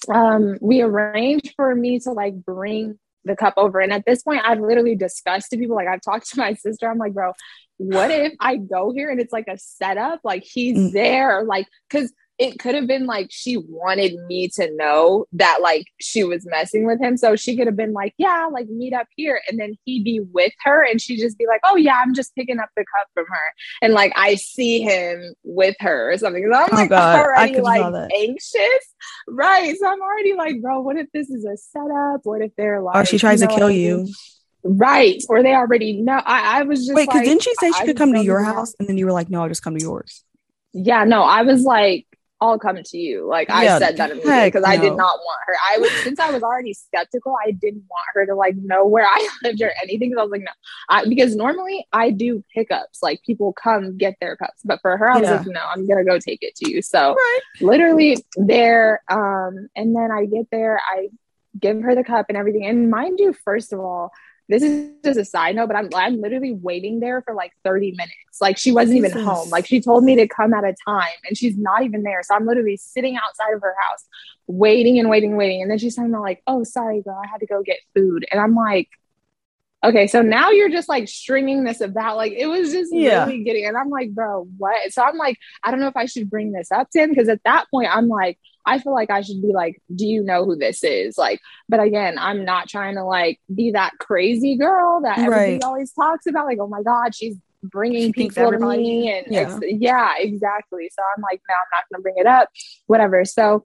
B: um, we arranged for me to like bring the cup over. And at this point, I've literally discussed to people, like I've talked to my sister. I'm like, bro, what if I go here and it's like a setup? Like he's mm. there, like, cause it could have been like she wanted me to know that like she was messing with him. So she could have been like, yeah, like meet up here. And then he'd be with her and she'd just be like, oh, yeah, I'm just picking up the cup from her. And like I see him with her or something. So I'm oh, like God. already like anxious. Right. So I'm already like, bro, what if this is a setup? What if they're like,
A: or she tries you know, to kill you?
B: Right. Or they already know. I, I was just
A: wait,
B: because
A: like, didn't she say she I could come to your house? And then you were like, no, I'll just come to yours.
B: Yeah, no, I was like, I'll come to you. Like yeah, I said that immediately because no. I did not want her. I was since I was already skeptical, I didn't want her to like know where I lived or anything. Because I was like, no, I, because normally I do pickups. Like people come get their cups, but for her, I was yeah. like, no, I'm gonna go take it to you. So right. literally there, um, and then I get there, I give her the cup and everything. And mind you, first of all, this is just a side note, but I'm I'm literally waiting there for like 30 minutes. Like she wasn't Jesus. even home. Like she told me to come at a time and she's not even there. So I'm literally sitting outside of her house, waiting and waiting, and waiting. And then she's talking about like, oh sorry, girl, I had to go get food. And I'm like, okay, so now you're just like stringing this about like it was just
A: Yeah.
B: really getting, and I'm like, bro, what? So I'm like, I don't know if I should bring this up to him because at that point I'm like, I feel like I should be like, do you know who this is? Like, but again, I'm not trying to like be that crazy girl that everybody
A: Right.
B: always talks about. Like, oh my god, she's bringing
A: She
B: people to me, and
A: Yeah.
B: yeah. yeah, exactly. So I'm like, no, I'm not gonna bring it up, whatever. So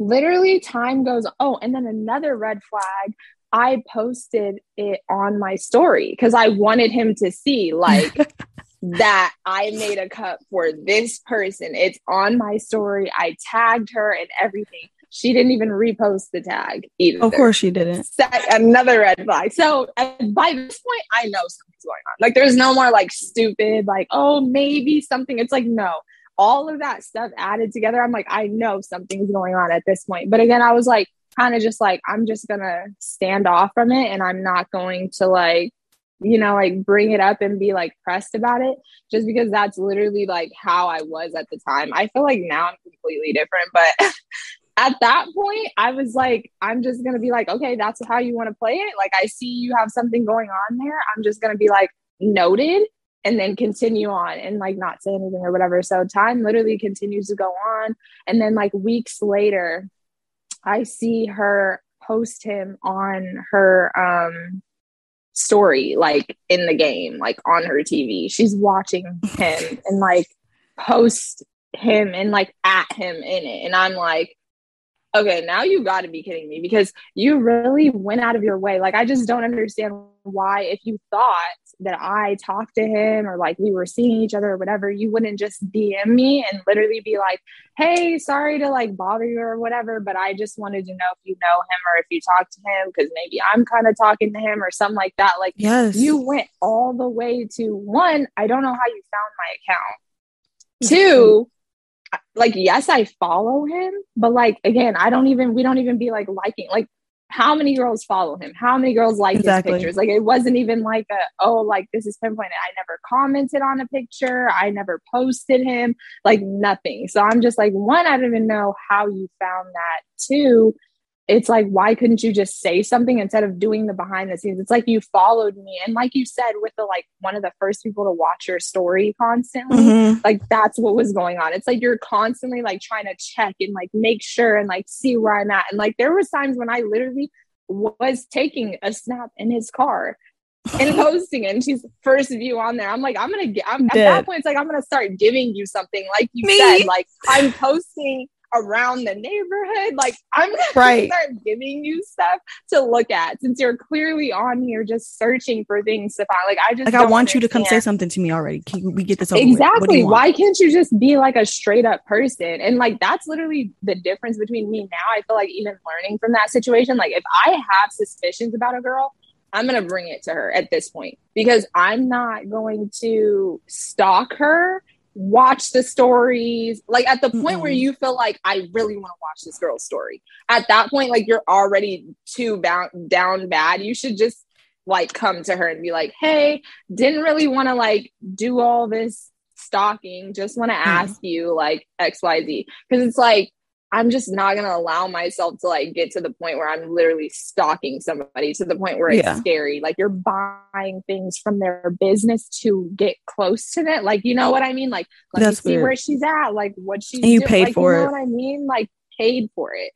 B: literally time goes oh and then another red flag i posted it on my story because i wanted him to see like that i made a cup for this person it's on my story i tagged her and everything she didn't even repost the tag either
A: Of course she didn't.
B: Set another red flag. So by this point, I know something's going on. Like there's no more like stupid, like, oh, maybe something. It's like, no, all of that stuff added together. I'm like, I know something's going on at this point. But again, I was like, kind of just like, I'm just going to stand off from it and I'm not going to like, you know, like bring it up and be like pressed about it just because that's literally like how I was at the time. I feel like now I'm completely different, but at that point, I was like, I'm just gonna be like, okay, that's how you want to play it. Like, I see you have something going on there. I'm just gonna be like, noted, and then continue on and like not say anything or whatever. So time literally continues to go on, and then like weeks later, I see her post him on her um story, like in the game, like on her TV. She's watching him and like post him and like at him in it, and I'm like okay, now you got to be kidding me because you really went out of your way. Like, I just don't understand why, if you thought that I talked to him or like we were seeing each other or whatever, you wouldn't just DM me and literally be like, hey, sorry to like bother you or whatever, but I just wanted to know if you know him or if you talked to him because maybe I'm kind of talking to him or something like that. Like,
A: Yes.
B: you went all the way to one, I don't know how you found my account. Two, like yes i follow him but like again i don't even we don't even be like liking like how many girls follow him? How many girls like
A: Exactly.
B: his pictures? Like it wasn't even like a oh like this is pinpointed. I never commented on a picture. I never posted him. Like nothing. So i'm just like one i don't even know how you found that. Two it's like why couldn't you just say something instead of doing the behind the scenes it's like you followed me and like you said with the like one of the first people to watch your story constantly
A: Mhm.
B: like that's what was going on. It's like you're constantly like trying to check and like make sure and like see where I'm at. And like there was times when I literally was taking a snap in his car and posting it. And she's first view on there. I'm like, I'm gonna get I'm, at that point, it's like I'm gonna start giving you something. Like you
A: Me.
B: said, like I'm posting around the neighborhood. Like I'm gonna
A: Right.
B: start giving you stuff to look at since you're clearly on here just searching for things to find. Like I just
A: Like I want you to come say something to me already. Can we get this over with? What do
B: Exactly. Why can't you just be like a straight up person? And like that's literally the difference between me now. I feel like even learning from that situation, like if I have suspicions about a girl, I'm gonna bring it to her at this point because I'm not going to stalk her, watch the stories. Like at the point where
A: Mm-mm.
B: you feel like I really want to watch this girl's story. At that point, like you're already too bound down bad. You should just like come to her and be like, hey, didn't really want to like do all this stalking just want to mm-hmm. ask you like xyz because it's like i'm just not going to allow myself to like get to the point where i'm literally stalking somebody to the point where it's
A: Yeah.
B: scary like you're buying things from their business to get close to it like you know what i mean like let
A: That's
B: me see
A: weird.
B: where she's at like what she's
A: And you
B: doing.
A: paid
B: like,
A: for
B: you know
A: it.
B: what i mean like paid for it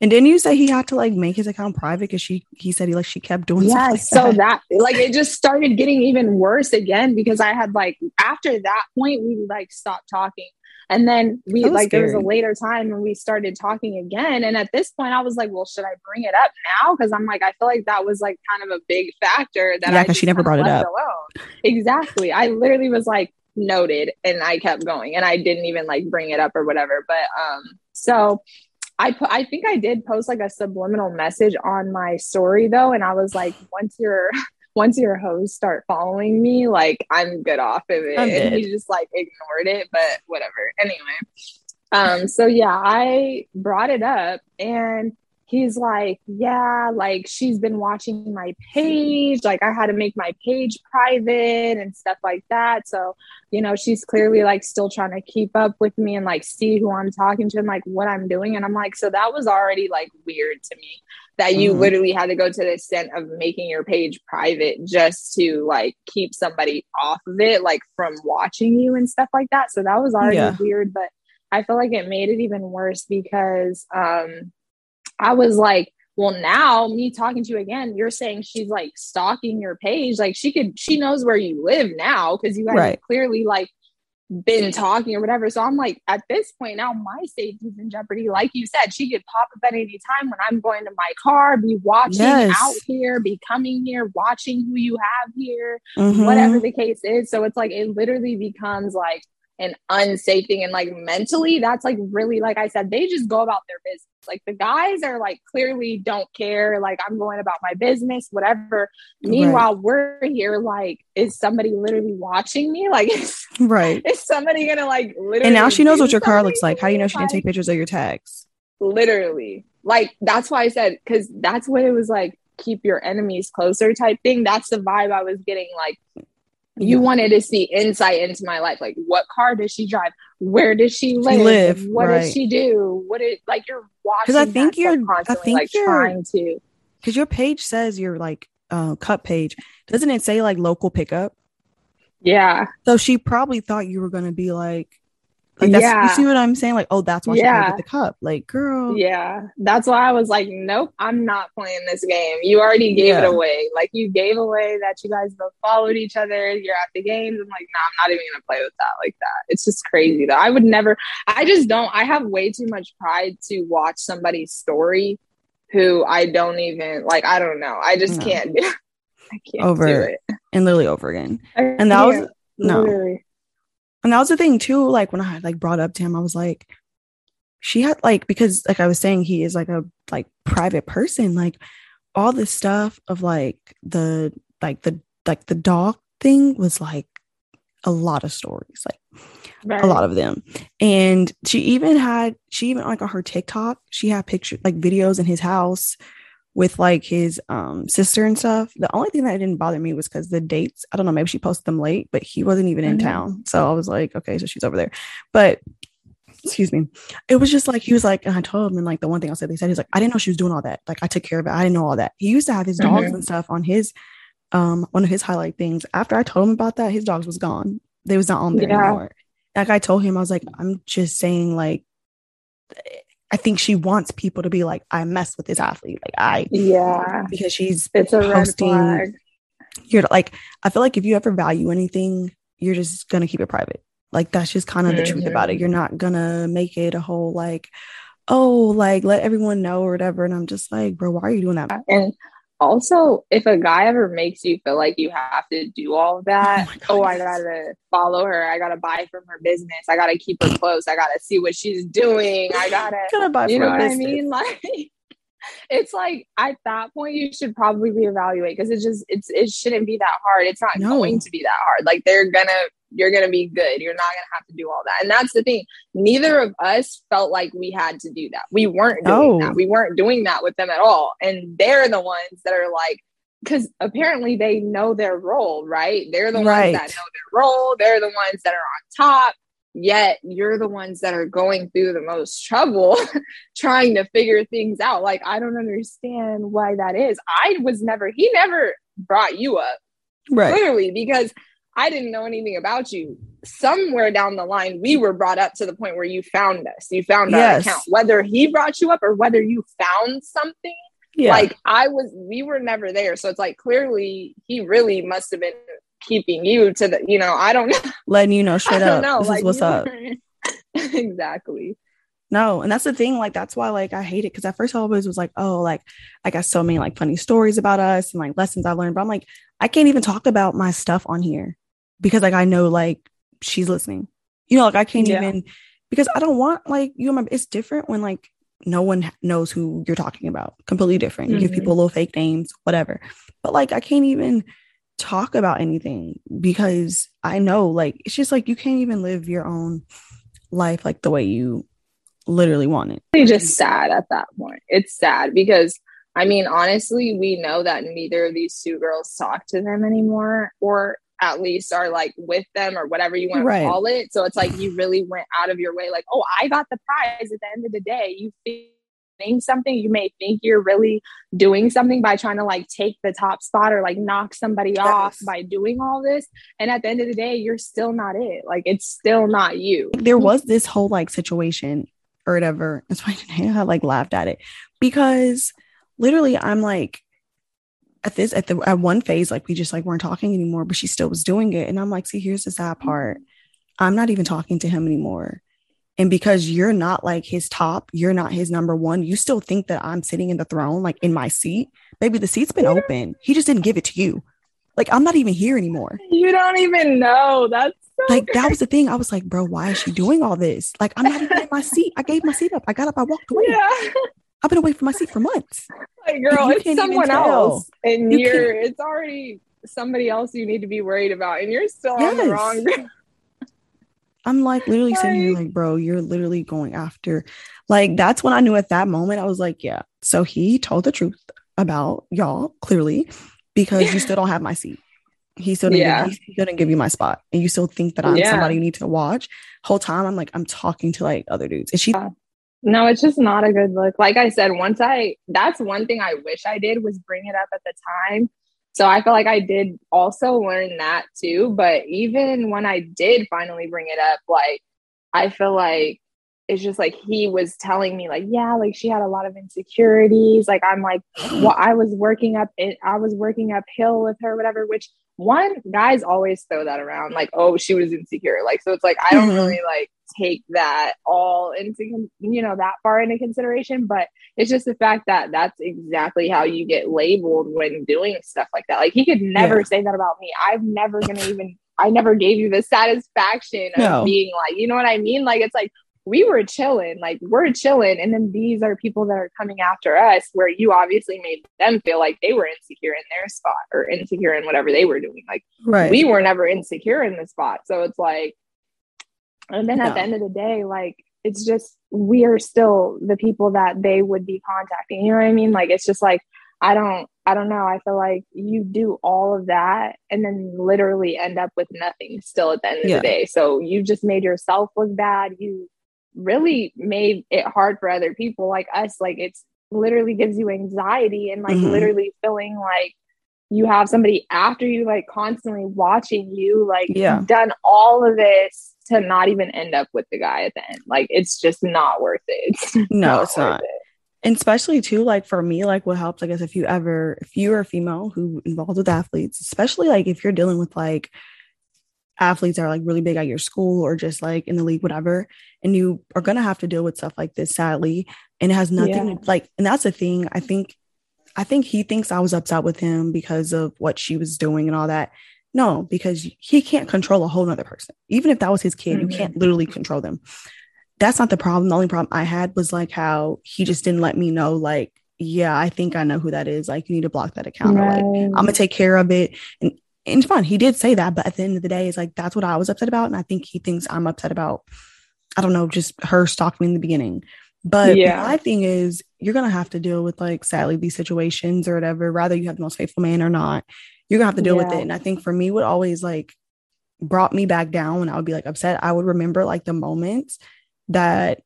A: And didn't you say he had to like make his account private because she he said he like she kept doing
B: yeah
A: stuff
B: so
A: that.
B: that like it just started getting even worse again because i had like after that point we like stopped talking and then we like there was a later time when we started talking again. And at this point i was like well should i bring it up now? Because i'm like i feel like that was like kind of a big factor that
A: Yeah,
B: I
A: 'cause she never brought it up.
B: alone. Exactly. I literally was like noted and i kept going and i didn't even like bring it up or whatever. But um so I put I think I did post like a subliminal message on my story though, and I was like, once your once your hoes start following me, like I'm good off of it.
A: I'm
B: and
A: dead.
B: he just like ignored it, but whatever. Anyway. Um, so yeah, I brought it up and he's like, Yeah, like she's been watching my page, like I had to make my page private and stuff like that. So you know, she's clearly like still trying to keep up with me and like see who I'm talking to and like what I'm doing. And I'm like, so that was already like weird to me. That you mm-hmm. literally had to go to the extent of making your page private just to like keep somebody off of it, like from watching you and stuff like that. So that was already yeah. weird, but I feel like it made it even worse because um I was like, well, now me talking to you again, you're saying she's like stalking your page. Like she could, she knows where you live now because you guys right. clearly like been talking or whatever. So I'm like, at this point now, my safety's in jeopardy. Like you said, she could pop up at any time when I'm going to my car, be watching yes. out here, be coming here, watching who you have here, mm-hmm. whatever the case is. So it's like it literally becomes like an unsafe thing. And like mentally, that's like really, like I said, they just go about their business. Like the guys are like clearly don't care. Like I'm going about my business, whatever. Meanwhile, right. we're here like, is somebody literally watching me? Like, is,
A: right.
B: Is somebody gonna like literally?
A: And now she knows what your car looks like. How do you know she can take pictures of your tags?
B: Literally. Like that's why I said, because that's what it was like keep your enemies closer type thing. That's the vibe I was getting. Like you wanted to see insight into my life. Like what car does she drive? Where does she live, live what right. does she do? What is like you're watching because
A: i think you're i think
B: like you're trying to
A: because your page says you're like uh cut page. Doesn't it say like local pickup?
B: Yeah.
A: So she probably thought you were going to be like like that's yeah. you see what I'm saying? Like, oh, that's why yeah. she get the cup. Like, girl.
B: Yeah. That's why I was like, nope, I'm not playing this game. You already gave yeah. it away. Like you gave away that you guys both followed each other. You're at the games. I'm like, nah, I'm not even gonna play with that like that. It's just crazy though. I would never I just don't I have way too much pride to watch somebody's story who I don't even like I don't know. I just no. can't do I can't
A: over
B: do it.
A: and literally over again. and that was no. Literally. And that was the thing too. Like when I had like brought up to him, I was like, she had like because like I was saying, he is like a like private person. Like all this stuff of like the like the like the dog thing was like a lot of stories, like right. a lot of them. And she even had she even like on her TikTok, she had pictures like videos in his house with like his um sister and stuff. The only thing that didn't bother me was because the dates, I don't know, maybe she posted them late, but he wasn't even in mm-hmm. town. So I was like, okay, so she's over there. But excuse me, it was just like he was like, and I told him, and like the one thing I said, they said he's like, I didn't know she was doing all that. Like I took care of it. I didn't know all that. He used to have his dogs mm-hmm. and stuff on his um one of his highlight things. After I told him about that, his dogs was gone. They was not on there yeah. anymore. Like I told him, I was like, I'm just saying, like I think she wants people to be like, I mess with this athlete. Like I
B: Yeah.
A: Because she's
B: it's a posting, red flag.
A: You're like, I feel like if you ever value anything, you're just gonna keep it private. Like that's just kind of mm-hmm. the truth about it. Mm-hmm. You're not gonna make it a whole like, oh, like let everyone know or whatever. And I'm just like, bro, why are you doing that?
B: And also if a guy ever makes you feel like you have to do all that oh, oh, i gotta follow her. I gotta buy from her business. I gotta keep her close. I gotta see what she's doing. I gotta, gotta buy you know what business. i mean? Like it's like at that point you should probably reevaluate because it just it's it shouldn't be that hard. It's not no. going to be that hard. Like they're gonna you're going to be good. You're not going to have to do all that. And that's the thing. Neither of us felt like we had to do that. We weren't doing oh. that. We weren't doing that with them at all. And they're the ones that are like, because apparently they know their role, right? They're the right. ones that know their role. They're the ones that are on top. Yet you're the ones that are going through the most trouble trying to figure things out. Like, I don't understand why that is. I was never, he never brought you up. Right. Clearly, because I didn't know anything about you. Somewhere down the line, we were brought up to the point where you found us. You found our account. Whether he brought you up or whether you found something, yeah. like I was, we were never there. So it's like clearly he really must have been keeping you to the, you know, I don't know.
A: Letting you know straight up. Know, this like, is what's up.
B: exactly.
A: No, and that's the thing. Like that's why like I hate it because at first I always was like, oh, like I got so many like funny stories about us and like lessons I learned. But I'm like, I can't even talk about my stuff on here because like I know like she's listening. You know, like I can't yeah. even because I don't want like you remember it's different when like no one knows who you're talking about. Completely different. Mm-hmm. give people little fake names, whatever. But like I can't even talk about anything because I know like it's just like you can't even live your own life like the way you literally want it.
B: It's just sad at that point. It's sad because I mean honestly, we know that neither of these two girls talk to them anymore or at least are like with them or whatever you want right. to call it. So it's like you really went out of your way, like, oh, I got the prize at the end of the day. You think something. You may think you're really doing something by trying to like take the top spot or like knock somebody yes. off by doing all this. And at the end of the day, you're still not it. Like it's still not you.
A: There was this whole like situation or whatever. That's why I like laughed at it because literally I'm like, at this at the at one phase like we just like weren't talking anymore but she still was doing it and i'm like see here's the sad mm-hmm. part i'm not even talking to him anymore and because you're not like his top, you're not his number one, you still think that I'm sitting in the throne, like in my seat. Baby, the seat's been open. He just didn't give it to you. Like, I'm not even here anymore.
B: You don't even know. That's so
A: like, that was the thing. I was like, bro, why is she doing all this? Like, I'm not even in my seat. I gave my seat up. I got up. I walked away. Yeah. I've been away from my seat for months.
B: Like, girl, it's someone else. And you are it's already somebody else you need to be worried about. And you're still yes. on the wrong
A: I'm like literally sitting here like, bro, you're literally going after. Like that's when I knew at that moment I was like, yeah. So he told the truth about y'all clearly because you still don't have my seat. He still didn't, yeah. give, he didn't give you my spot, and you still think that I'm yeah. somebody you need to watch. Whole time I'm like I'm talking to like other dudes, and she. Uh.
B: No, it's just not a good look. Like I said, once I that's one thing I wish I did was bring it up at the time so I feel like I did also learn that too. But even when I did finally bring it up, like I feel like it's just like he was telling me like yeah like she had a lot of insecurities like i'm like well i was working up i was working uphill with her whatever which one guys always throw that around like oh she was insecure like so it's like i don't mm-hmm. really like take that all into you know that far into consideration but it's just the fact that that's exactly how you get labeled when doing stuff like that like he could never yeah. say that about me i'm never gonna even I never gave you the satisfaction of no. being like, you know what I mean? Like, it's like, we were chilling, like we're chilling. And then these are people that are coming after us where you obviously made them feel like they were insecure in their spot or insecure in whatever they were doing. Like right. we were never insecure in the spot. So it's like, and then at the end of the day, like it's just we are still the people that they would be contacting. You know what I mean? Like it's just like I don't I don't know. I feel like you do all of that and then literally end up with nothing still at the end of yeah. the day. So you just made yourself look bad. You really made it hard for other people like us. Like it's literally gives you anxiety and like mm-hmm. literally feeling like you have somebody after you, like constantly watching you, like yeah. done all of this to not even end up with the guy at the end. Like it's just not worth it. It's
A: no, not it's not. It. And especially too, like for me, like what helps, I guess, if you ever, if you're a female who involved with athletes, especially like if you're dealing with like athletes that are like really big at your school or just like in the league, whatever. And you are going to have to deal with stuff like this, sadly. And it has nothing yeah. to, like, and that's the thing. I think, I think he thinks I was upset with him because of what she was doing and all that. No, because he can't control a whole other person. Even if that was his kid, mm-hmm. you can't literally control them. That's not the problem. The only problem I had was like how he just didn't let me know, like, yeah, I think I know who that is. Like, you need to block that account. Right. Or like, I'm gonna take care of it. And and it's fine. He did say that, but at the end of the day, it's like that's what I was upset about. And I think he thinks I'm upset about, I don't know, just her stalking me in the beginning. But yeah. my thing is, you're gonna have to deal with like sadly these situations or whatever, rather you have the most faithful man or not, you're gonna have to deal yeah. with it. And I think for me, what always like brought me back down when I would be like upset, I would remember like the moments that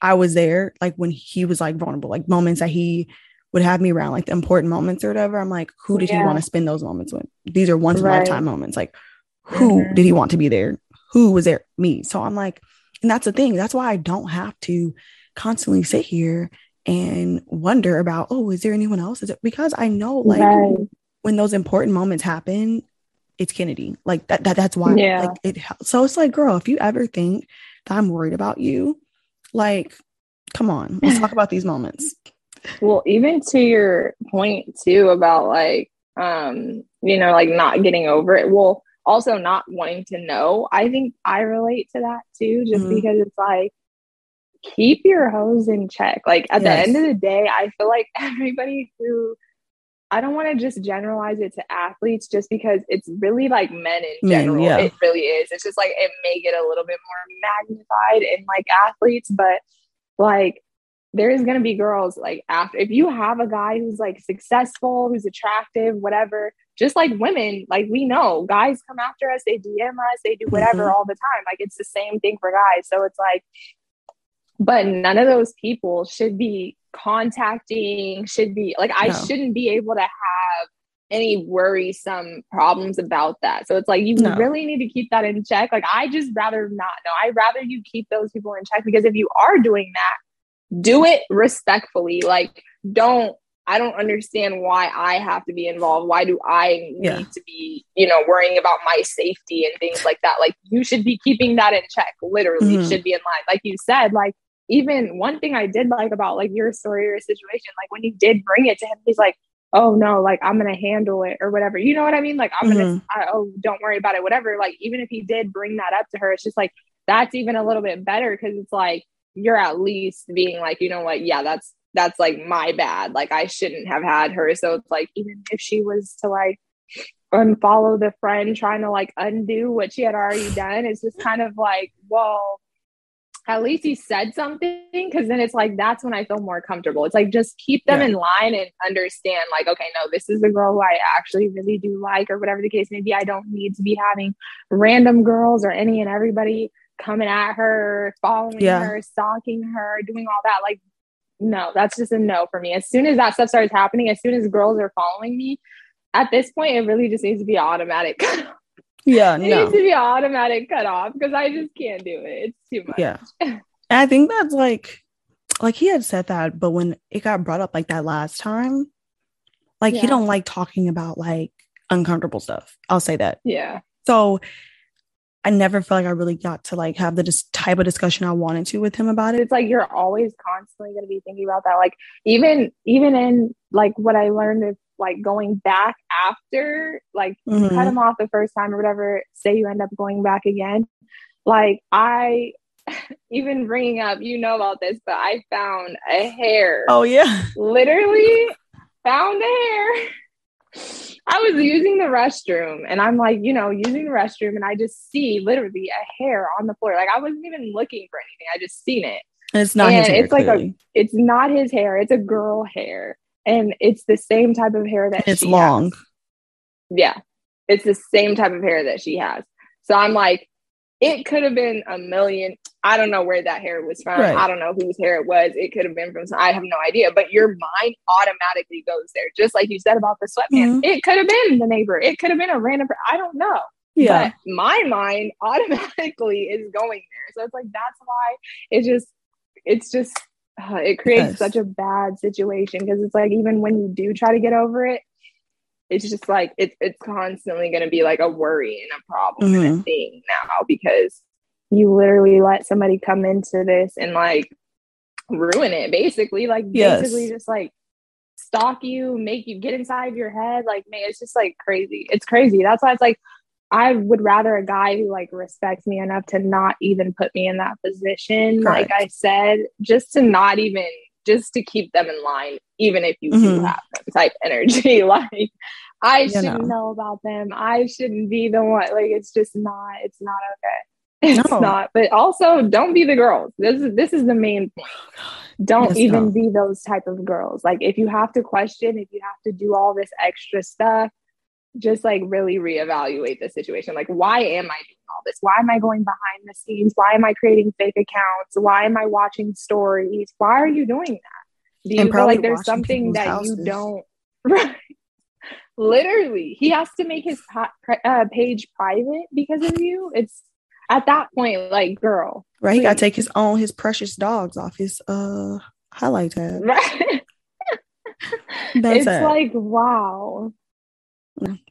A: I was there, like when he was like vulnerable, like moments that he would have me around like the important moments or whatever. I'm like, who did yeah. he want to spend those moments with? These are once in a lifetime moments. Like, who mm-hmm. did he want to be there? Who was there? Me. So I'm like, and that's the thing. That's why I don't have to constantly sit here and wonder about, oh, is there anyone else? Is it because I know like right. When those important moments happen, it's Kennedy. Like that, that that's why yeah. like it so it's like, girl, if you ever think that I'm worried about you, like, come on, let's talk about these moments
B: well even to your point too about like um you know like not getting over it well also not wanting to know i think i relate to that too just mm-hmm. because it's like keep your hoes in check like at yes. the end of the day i feel like everybody who I don't want to just generalize it to athletes just because it's really like men in general. Men, yeah. It really is. It's just like it may get a little bit more magnified in like athletes, but like there's going to be girls like after if you have a guy who's like successful who's attractive whatever just like women like we know guys come after us they dm us they do whatever mm-hmm. all the time like it's the same thing for guys so it's like but none of those people should be contacting should be like i no. shouldn't be able to have any worrisome problems about that so it's like you no. really need to keep that in check like i just rather not know i'd rather you keep those people in check because if you are doing that do it respectfully like don't I don't understand why I have to be involved. Why do I yeah. need to be, you know, worrying about my safety and things like that? Like you should be keeping that in check. Literally mm-hmm. should be in line. Like you said, like even one thing I did like about like your story or situation, like when you did bring it to him, he's like, oh no, like I'm gonna handle it or whatever. You know what I mean? Like I'm mm-hmm. gonna, I, oh, don't worry about it, whatever. Like even if he did bring that up to her, it's just like that's even a little bit better because it's like you're at least being like, you know what, yeah, that's that's like my bad. Like I shouldn't have had her. So it's like even if she was to like unfollow the friend trying to like undo what she had already done, it's just kind of like, well, at least he said something because then it's like that's when I feel more comfortable. It's like just keep them yeah. in line and understand, like, okay, no, this is the girl who I actually really do like, or whatever the case may be. I don't need to be having random girls or any and everybody coming at her, following yeah. her, stalking her, doing all that. Like, no, that's just a no for me. As soon as that stuff starts happening, as soon as girls are following me, at this point, it really just needs to be automatic.
A: yeah,
B: it
A: no.
B: needs to be automatic cut off because I just can't do it. It's too much.
A: Yeah, and I think that's like, like he had said that, but when it got brought up like that last time, like yeah. he don't like talking about like uncomfortable stuff. I'll say that.
B: Yeah.
A: So I never felt like I really got to like have the dis- type of discussion I wanted to with him about it.
B: It's like you're always constantly going to be thinking about that. Like even even in like what I learned is like going back after like mm-hmm. cut him off the first time or whatever. Say you end up going back again. Like I even bringing up, you know about this, but I found a hair.
A: Oh yeah,
B: literally found a hair I was using the restroom and I'm like, you know, using the restroom and I just see literally a hair on the floor. Like I wasn't even looking for anything. I just seen it.
A: And it's not and his hair.
B: It's like a it's not his hair. It's a girl hair. And it's the same type of hair that
A: it's long.
B: Has. Yeah. It's the same type of hair that she has. So I'm like, it could have been a million. I don't know where that hair was from. Right. I don't know whose hair it was. It could have been from. I have no idea. But your mind automatically goes there, just like you said about the sweatpants. Mm-hmm. It could have been the neighbor. It could have been a random. I don't know. Yeah. But my mind automatically is going there. So it's like that's why it just it's just uh, it creates yes. such a bad situation because it's like even when you do try to get over it, it's just like it's it's constantly going to be like a worry and a problem mm-hmm. and a mm-hmm. thing now because you literally let somebody come into this and like ruin it basically like yes. basically just like stalk you make you get inside your head like man it's just like crazy it's crazy that's why it's like I would rather a guy who like respects me enough to not even put me in that position Correct. like I said just to not even just to keep them in line, even if you mm-hmm. do have them type energy. like I you shouldn't know. know. about them. I shouldn't be the one. Like it's just not. It's not okay. It's no. not. But also, don't be the girls. This is this is the main point. Don't yes, even no. be those type of girls. Like if you have to question, if you have to do all this extra stuff, just like really reevaluate the situation. Like, why am I doing all this? Why am I going behind the scenes? Why am I creating fake accounts? Why am I watching stories? Why are you doing that? Do you feel like there's something that houses. you don't? Right. Literally, he has to make his uh, page private because of you. It's at that point, like, girl,
A: right? Please. He got to take his own his precious dogs off his uh highlight tab.
B: Right. it's like wow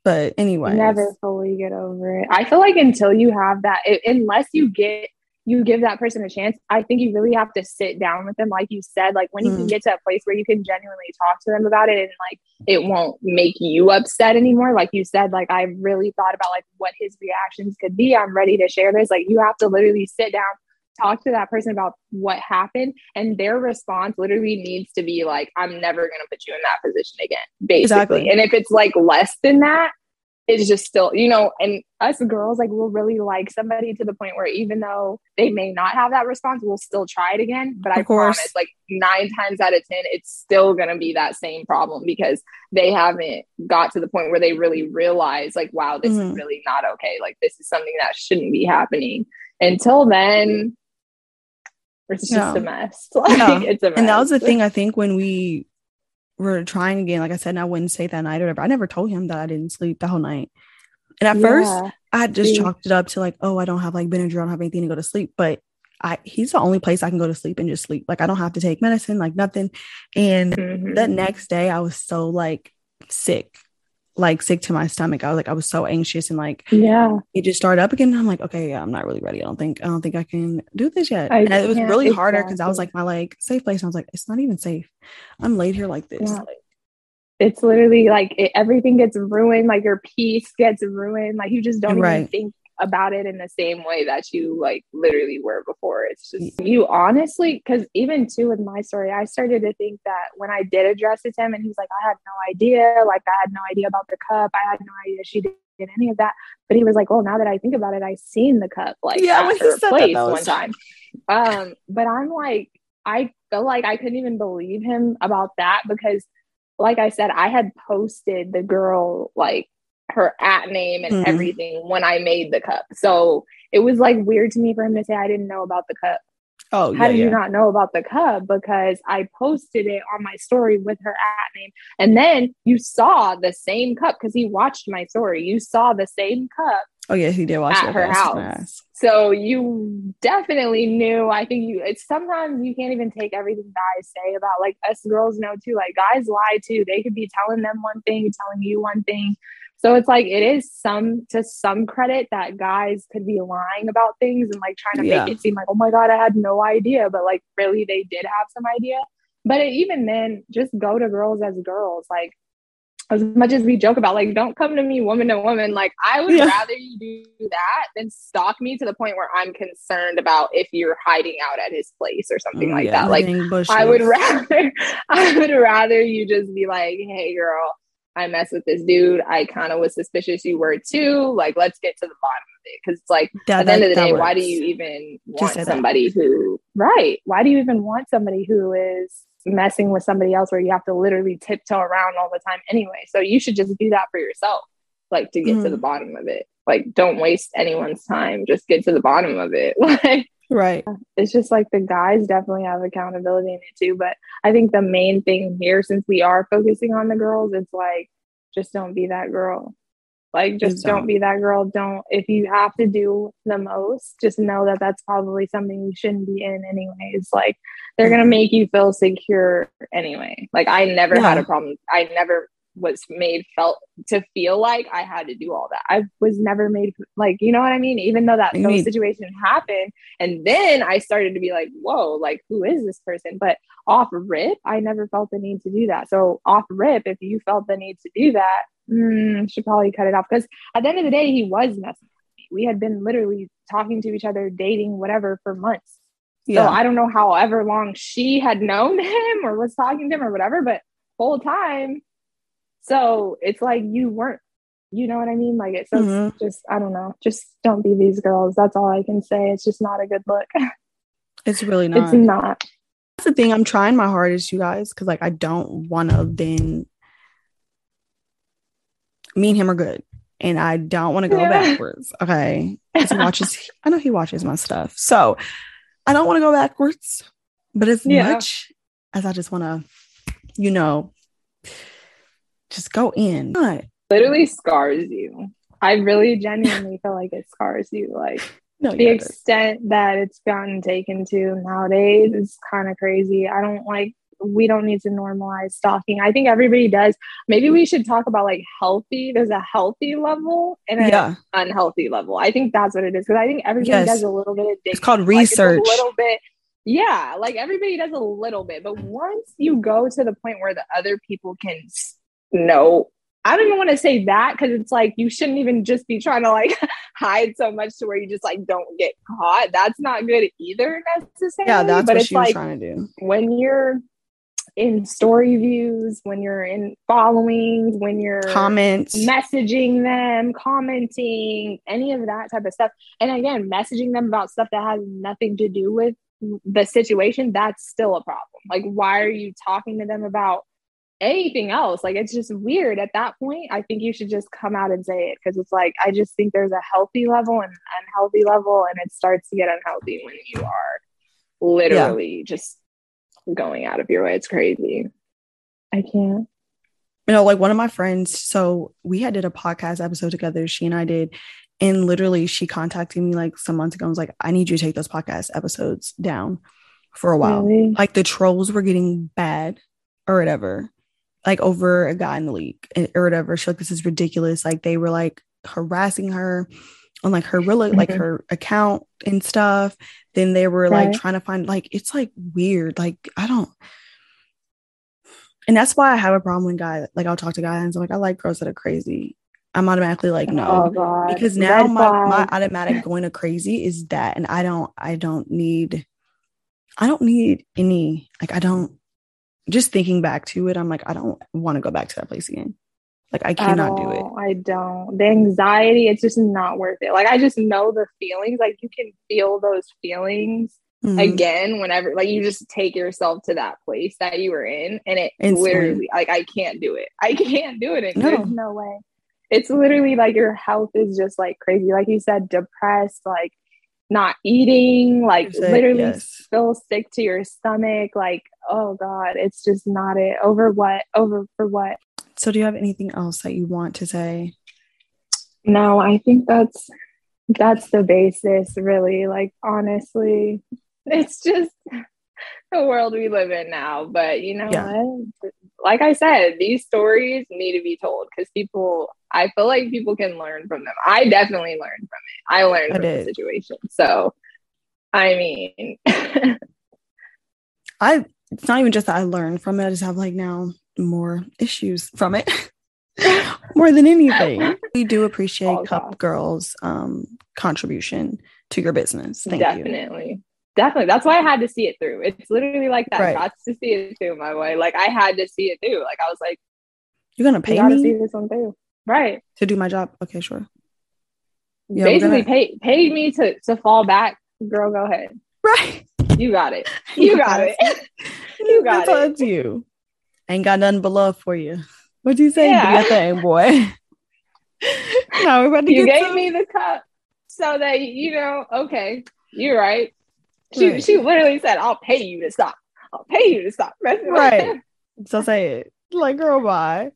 A: but anyway
B: never fully get over it. I feel like until you have that it, unless you get you give that person a chance i think you really have to sit down with them. Like you said like when mm. you can mm. get to a place where you can genuinely talk to them about it and like it won't make you upset anymore. Like you said like i really thought about like what his reactions could be. I'm ready to share this. Like you have to literally sit down talk to that person about what happened and their response literally needs to be like i'm never going to put you in that position again basically exactly. and if it's like less than that it's just still you know and us girls like will really like somebody to the point where even though they may not have that response we'll still try it again but of i course. promise like nine times out of ten it's still going to be that same problem because they haven't got to the point where they really realize like wow this mm-hmm. is really not okay like this is something that shouldn't be happening until then It's just yeah. a mess. Like yeah. it's a mess.
A: And that was the thing I think when we were trying again, like I said, and I wouldn't say that night or whatever. I never told him that I didn't sleep the whole night. And at yeah. first I just chalked it up to like, oh, I don't have like Benadryl, I don't have anything to go to sleep. But I he's the only place I can go to sleep and just sleep. Like I don't have to take medicine, like nothing. And mm-hmm. the next day I was so like sick like sick to my stomach. I was like, I was so anxious and like,
B: yeah,
A: it just started up again. I'm like, okay, yeah, I'm not really ready. I don't think, I don't think I can do this yet. I and it was really exactly. harder because I was like, my like safe place. And I was like, it's not even safe. I'm laid here like this. Yeah. Like,
B: it's literally like it, everything gets ruined. Like your peace gets ruined. Like you just don't right. even think about it in the same way that you like literally were before. It's just you honestly, because even too with my story, I started to think that when I did address it to him and he's like, I had no idea, like I had no idea about the cup, I had no idea she did any of that. But he was like, Well, now that I think about it, I seen the cup like yeah, at her place that, that one time. Um, but I'm like, I feel like I couldn't even believe him about that because like I said, I had posted the girl like her at name and mm-hmm. everything when I made the cup. So it was like weird to me for him to say I didn't know about the cup.
A: Oh,
B: how
A: yeah, you
B: yeah. not know about the cup? Because I posted it on my story with her at name. And then you saw the same cup because he watched my story. You saw the same cup.
A: Oh, yeah, he did watch
B: at her house. So you definitely knew. I think you, it's sometimes you can't even take everything guys say about like us girls know too. Like guys lie too. They could be telling them one thing, telling you one thing so it's like it is some to some credit that guys could be lying about things and like trying to yeah. make it seem like, oh my God, I had no idea. But like really they did have some idea. But it, even then, just go to girls as girls. Like as much as we joke about like don't come to me woman to woman like i would yeah. rather you do that than stalk me to the point where i'm concerned about if you're hiding out at his place or something mm, like yeah, that like i would rather i would rather you just be like hey girl I mess with this dude. I kind of was suspicious you were too. Like, let's get to the bottom of it. Cause it's like that, at the end of the day, works. why do you even want somebody that. who, right? Why do you even want somebody who is messing with somebody else where you have to literally tiptoe around all the time anyway? So you should just do that for yourself, like to get mm. to the mm. bottom of it. Like, don't waste anyone's time. Just get to the bottom of it. Like,
A: Right.
B: Uh, it's just like the guys definitely have accountability in it too. But I think the main thing here, since we are focusing on the girls, it's like just don't be that girl. Like, just don't. don't be that girl. Don't, if you have to do the most, just know that that's probably something you shouldn't be in, anyways. Like, they're going to mm-hmm. make you feel secure anyway. Like, I never yeah. had a problem. I never was made felt to feel like I had to do all that. I was never made like, you know what I mean? Even though that those situation happened. And then I started to be like, whoa, like who is this person? But off rip, I never felt the need to do that. So off rip, if you felt the need to do that, mm, should probably cut it off. Because at the end of the day, he was messing with me. We had been literally talking to each other, dating, whatever, for months. Yeah. So I don't know however long she had known him or was talking to him or whatever, but whole time so it's like you weren't, you know what I mean? Like it's mm-hmm. just, I don't know, just don't be these girls. That's all I can say. It's just not a good look.
A: It's really not.
B: It's not.
A: That's the thing. I'm trying my hardest, you guys, because like I don't want to then. Me and him are good, and I don't want to go yeah. backwards. Okay, he watches. I know he watches my stuff, so I don't want to go backwards. But as yeah. much as I just want to, you know, just go in. What?
B: Literally scars you. I really genuinely feel like it scars you. Like no, the extent that it's gotten taken to nowadays is kind of crazy. I don't like we don't need to normalize stalking. I think everybody does. Maybe we should talk about like healthy. There's a healthy level and an yeah. unhealthy level. I think that's what it is because I think everybody yes. does a little bit of.
A: It's called research.
B: Like, a little bit. Yeah, like everybody does a little bit, but once you go to the point where the other people can no I don't even want to say that because it's like you shouldn't even just be trying to like hide so much to where you just like don't get caught. That's not good either necessarily.
A: Yeah, that's but what it's she like, was trying to do.
B: When you're in story views, when you're in followings, when you're
A: comments,
B: messaging them, commenting, any of that type of stuff. And again, messaging them about stuff that has nothing to do with the situation, that's still a problem. Like, why are you talking to them about anything else. Like it's just weird at that point. I think you should just come out and say it because it's like I just think there's a healthy level and unhealthy level, and it starts to get unhealthy when you are literally yeah. just going out of your way. It's crazy. I can't.
A: You know, like one of my friends, so we had did a podcast episode together, she and I did. And literally she contacted me like some months ago and was like, I need you to take those podcast episodes down for a while. Really? Like the trolls were getting bad or whatever, like over a guy in the league eh, or whatever. She's like, this is ridiculous. Like they were like harassing her on like her real mm-hmm. like her account and stuff. Then they were right. like trying to find like it's like weird. Like I don't and that's why I have a problem when guys like I'll talk to guys and I'm like, I like girls that are crazy. I'm automatically like no oh, because now my, my automatic going to crazy is that and I don't I don't need I don't need any like I don't just thinking back to it I'm like I don't want to go back to that place again. Like I cannot do it.
B: I don't. The anxiety, it's just not worth it. Like I just know the feelings. Like you can feel those feelings mm-hmm. again whenever like you just take yourself to that place that you were in and it literally like I can't do it. I can't do it. No. There's no way. It's literally like your health is just like crazy. Like you said, depressed, like not eating, like literally yes. feel sick to your stomach. Like, oh God, it's just not it. Over what? Over for what?
A: So, do you have anything else that you want to say?
B: No, I think that's that's the basis, really. Like, honestly, it's just the world we live in now. But you know yeah. what? Like I said, these stories need to be told because people, I feel like people can learn from them. I definitely learned from it. I learned I from did. the situation. So, I mean,
A: I, it's not even just that I learned from it, I just have like now more issues from it more than anything. We do appreciate oh, Cup Girls um contribution to your business. Thank
B: Definitely. You. Definitely. Definitely that's why I had to see it through. It's literally like that. Right. Got to see it through my way. Like I had to see it through. Like I was like,
A: You're gonna pay me to
B: see this one through. Right.
A: To do my job. Okay, sure.
B: Yeah, Basically gonna... pay pay me to to fall back. Girl, go ahead.
A: Right.
B: You got it. You got it. you got
A: That's it. you. Ain't got nothing but love for you. What'd you say? Yeah. Do thing, boy.
B: now we're about to you gave some... me the cup so that you know, okay, you're right. She right. she literally said, "I'll pay you to stop. I'll pay you to stop."
A: Right. so say it like, girl, bye.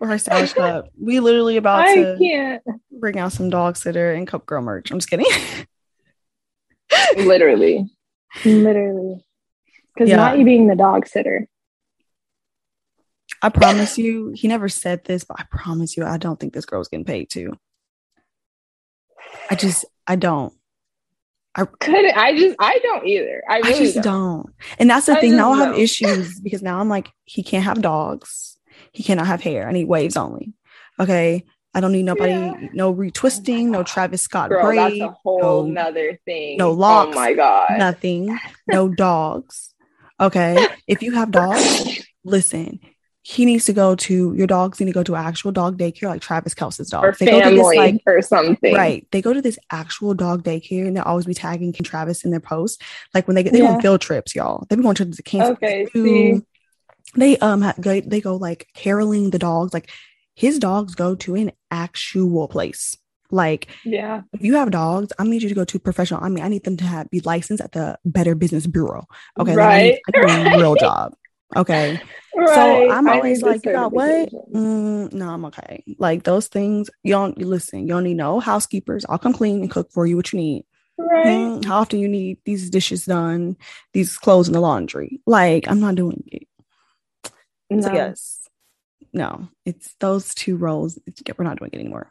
A: Or her stylish cup. We literally about I to can't. bring out some dog sitter and cup girl merch. I'm just kidding.
B: literally, literally, because yeah. not you being the dog sitter.
A: I promise you, he never said this, but I promise you, I don't think this girl's getting paid too. I just, I don't.
B: I couldn't. I just. I don't either. I, really
A: I just don't. don't. And that's the I thing. Now I have issues because now I'm like, he can't have dogs. He cannot have hair. I need waves only. Okay. I don't need nobody. Yeah. No retwisting. No oh Travis Scott Girl, braid.
B: That's a whole no, nother thing.
A: No locks.
B: Oh my god.
A: Nothing. No dogs. Okay. if you have dogs, listen he needs to go to your dogs need to go to actual dog daycare like Travis Kelce's dog.
B: Or they family go to this, like, or something.
A: Right. They go to this actual dog daycare and they'll always be tagging King Travis in their posts. Like when they get they yeah. on field trips, y'all. They be going to the King.
B: Okay. See.
A: They um they, they go like caroling the dogs. Like his dogs go to an actual place. Like,
B: yeah,
A: if you have dogs, I need you to go to professional. I mean, I need them to have be licensed at the Better Business Bureau. Okay,
B: right,
A: like I need, I need a real job. Okay. Right. So I'm always like, you know what? Mm, no, I'm okay. Like those things, you don't listen, you don't need no housekeepers. I'll come clean and cook for you what you need.
B: Right. Mm,
A: how often you need these dishes done, these clothes in the laundry. Like, I'm not doing it. No. So yes. No, it's those two roles. We're not doing it anymore.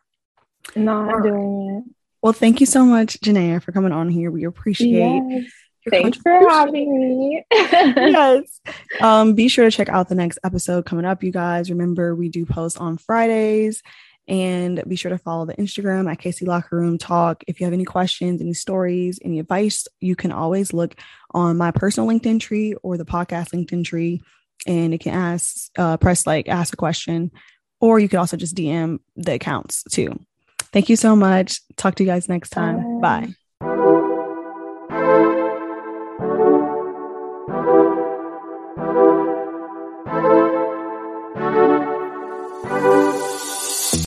B: Not right. doing it.
A: Well, thank you so much, Janaea, for coming on here. We appreciate
B: yes. Thanks for having me.
A: yes. Um, be sure to check out the next episode coming up, you guys. Remember, we do post on Fridays. And be sure to follow the Instagram at KC Locker Room Talk. If you have any questions, any stories, any advice, you can always look on my personal Linktree or the podcast Linktree. And it can ask, uh, press like ask a question, or you could also just DM the accounts too. Thank you so much. Talk to you guys next time. Bye. Bye.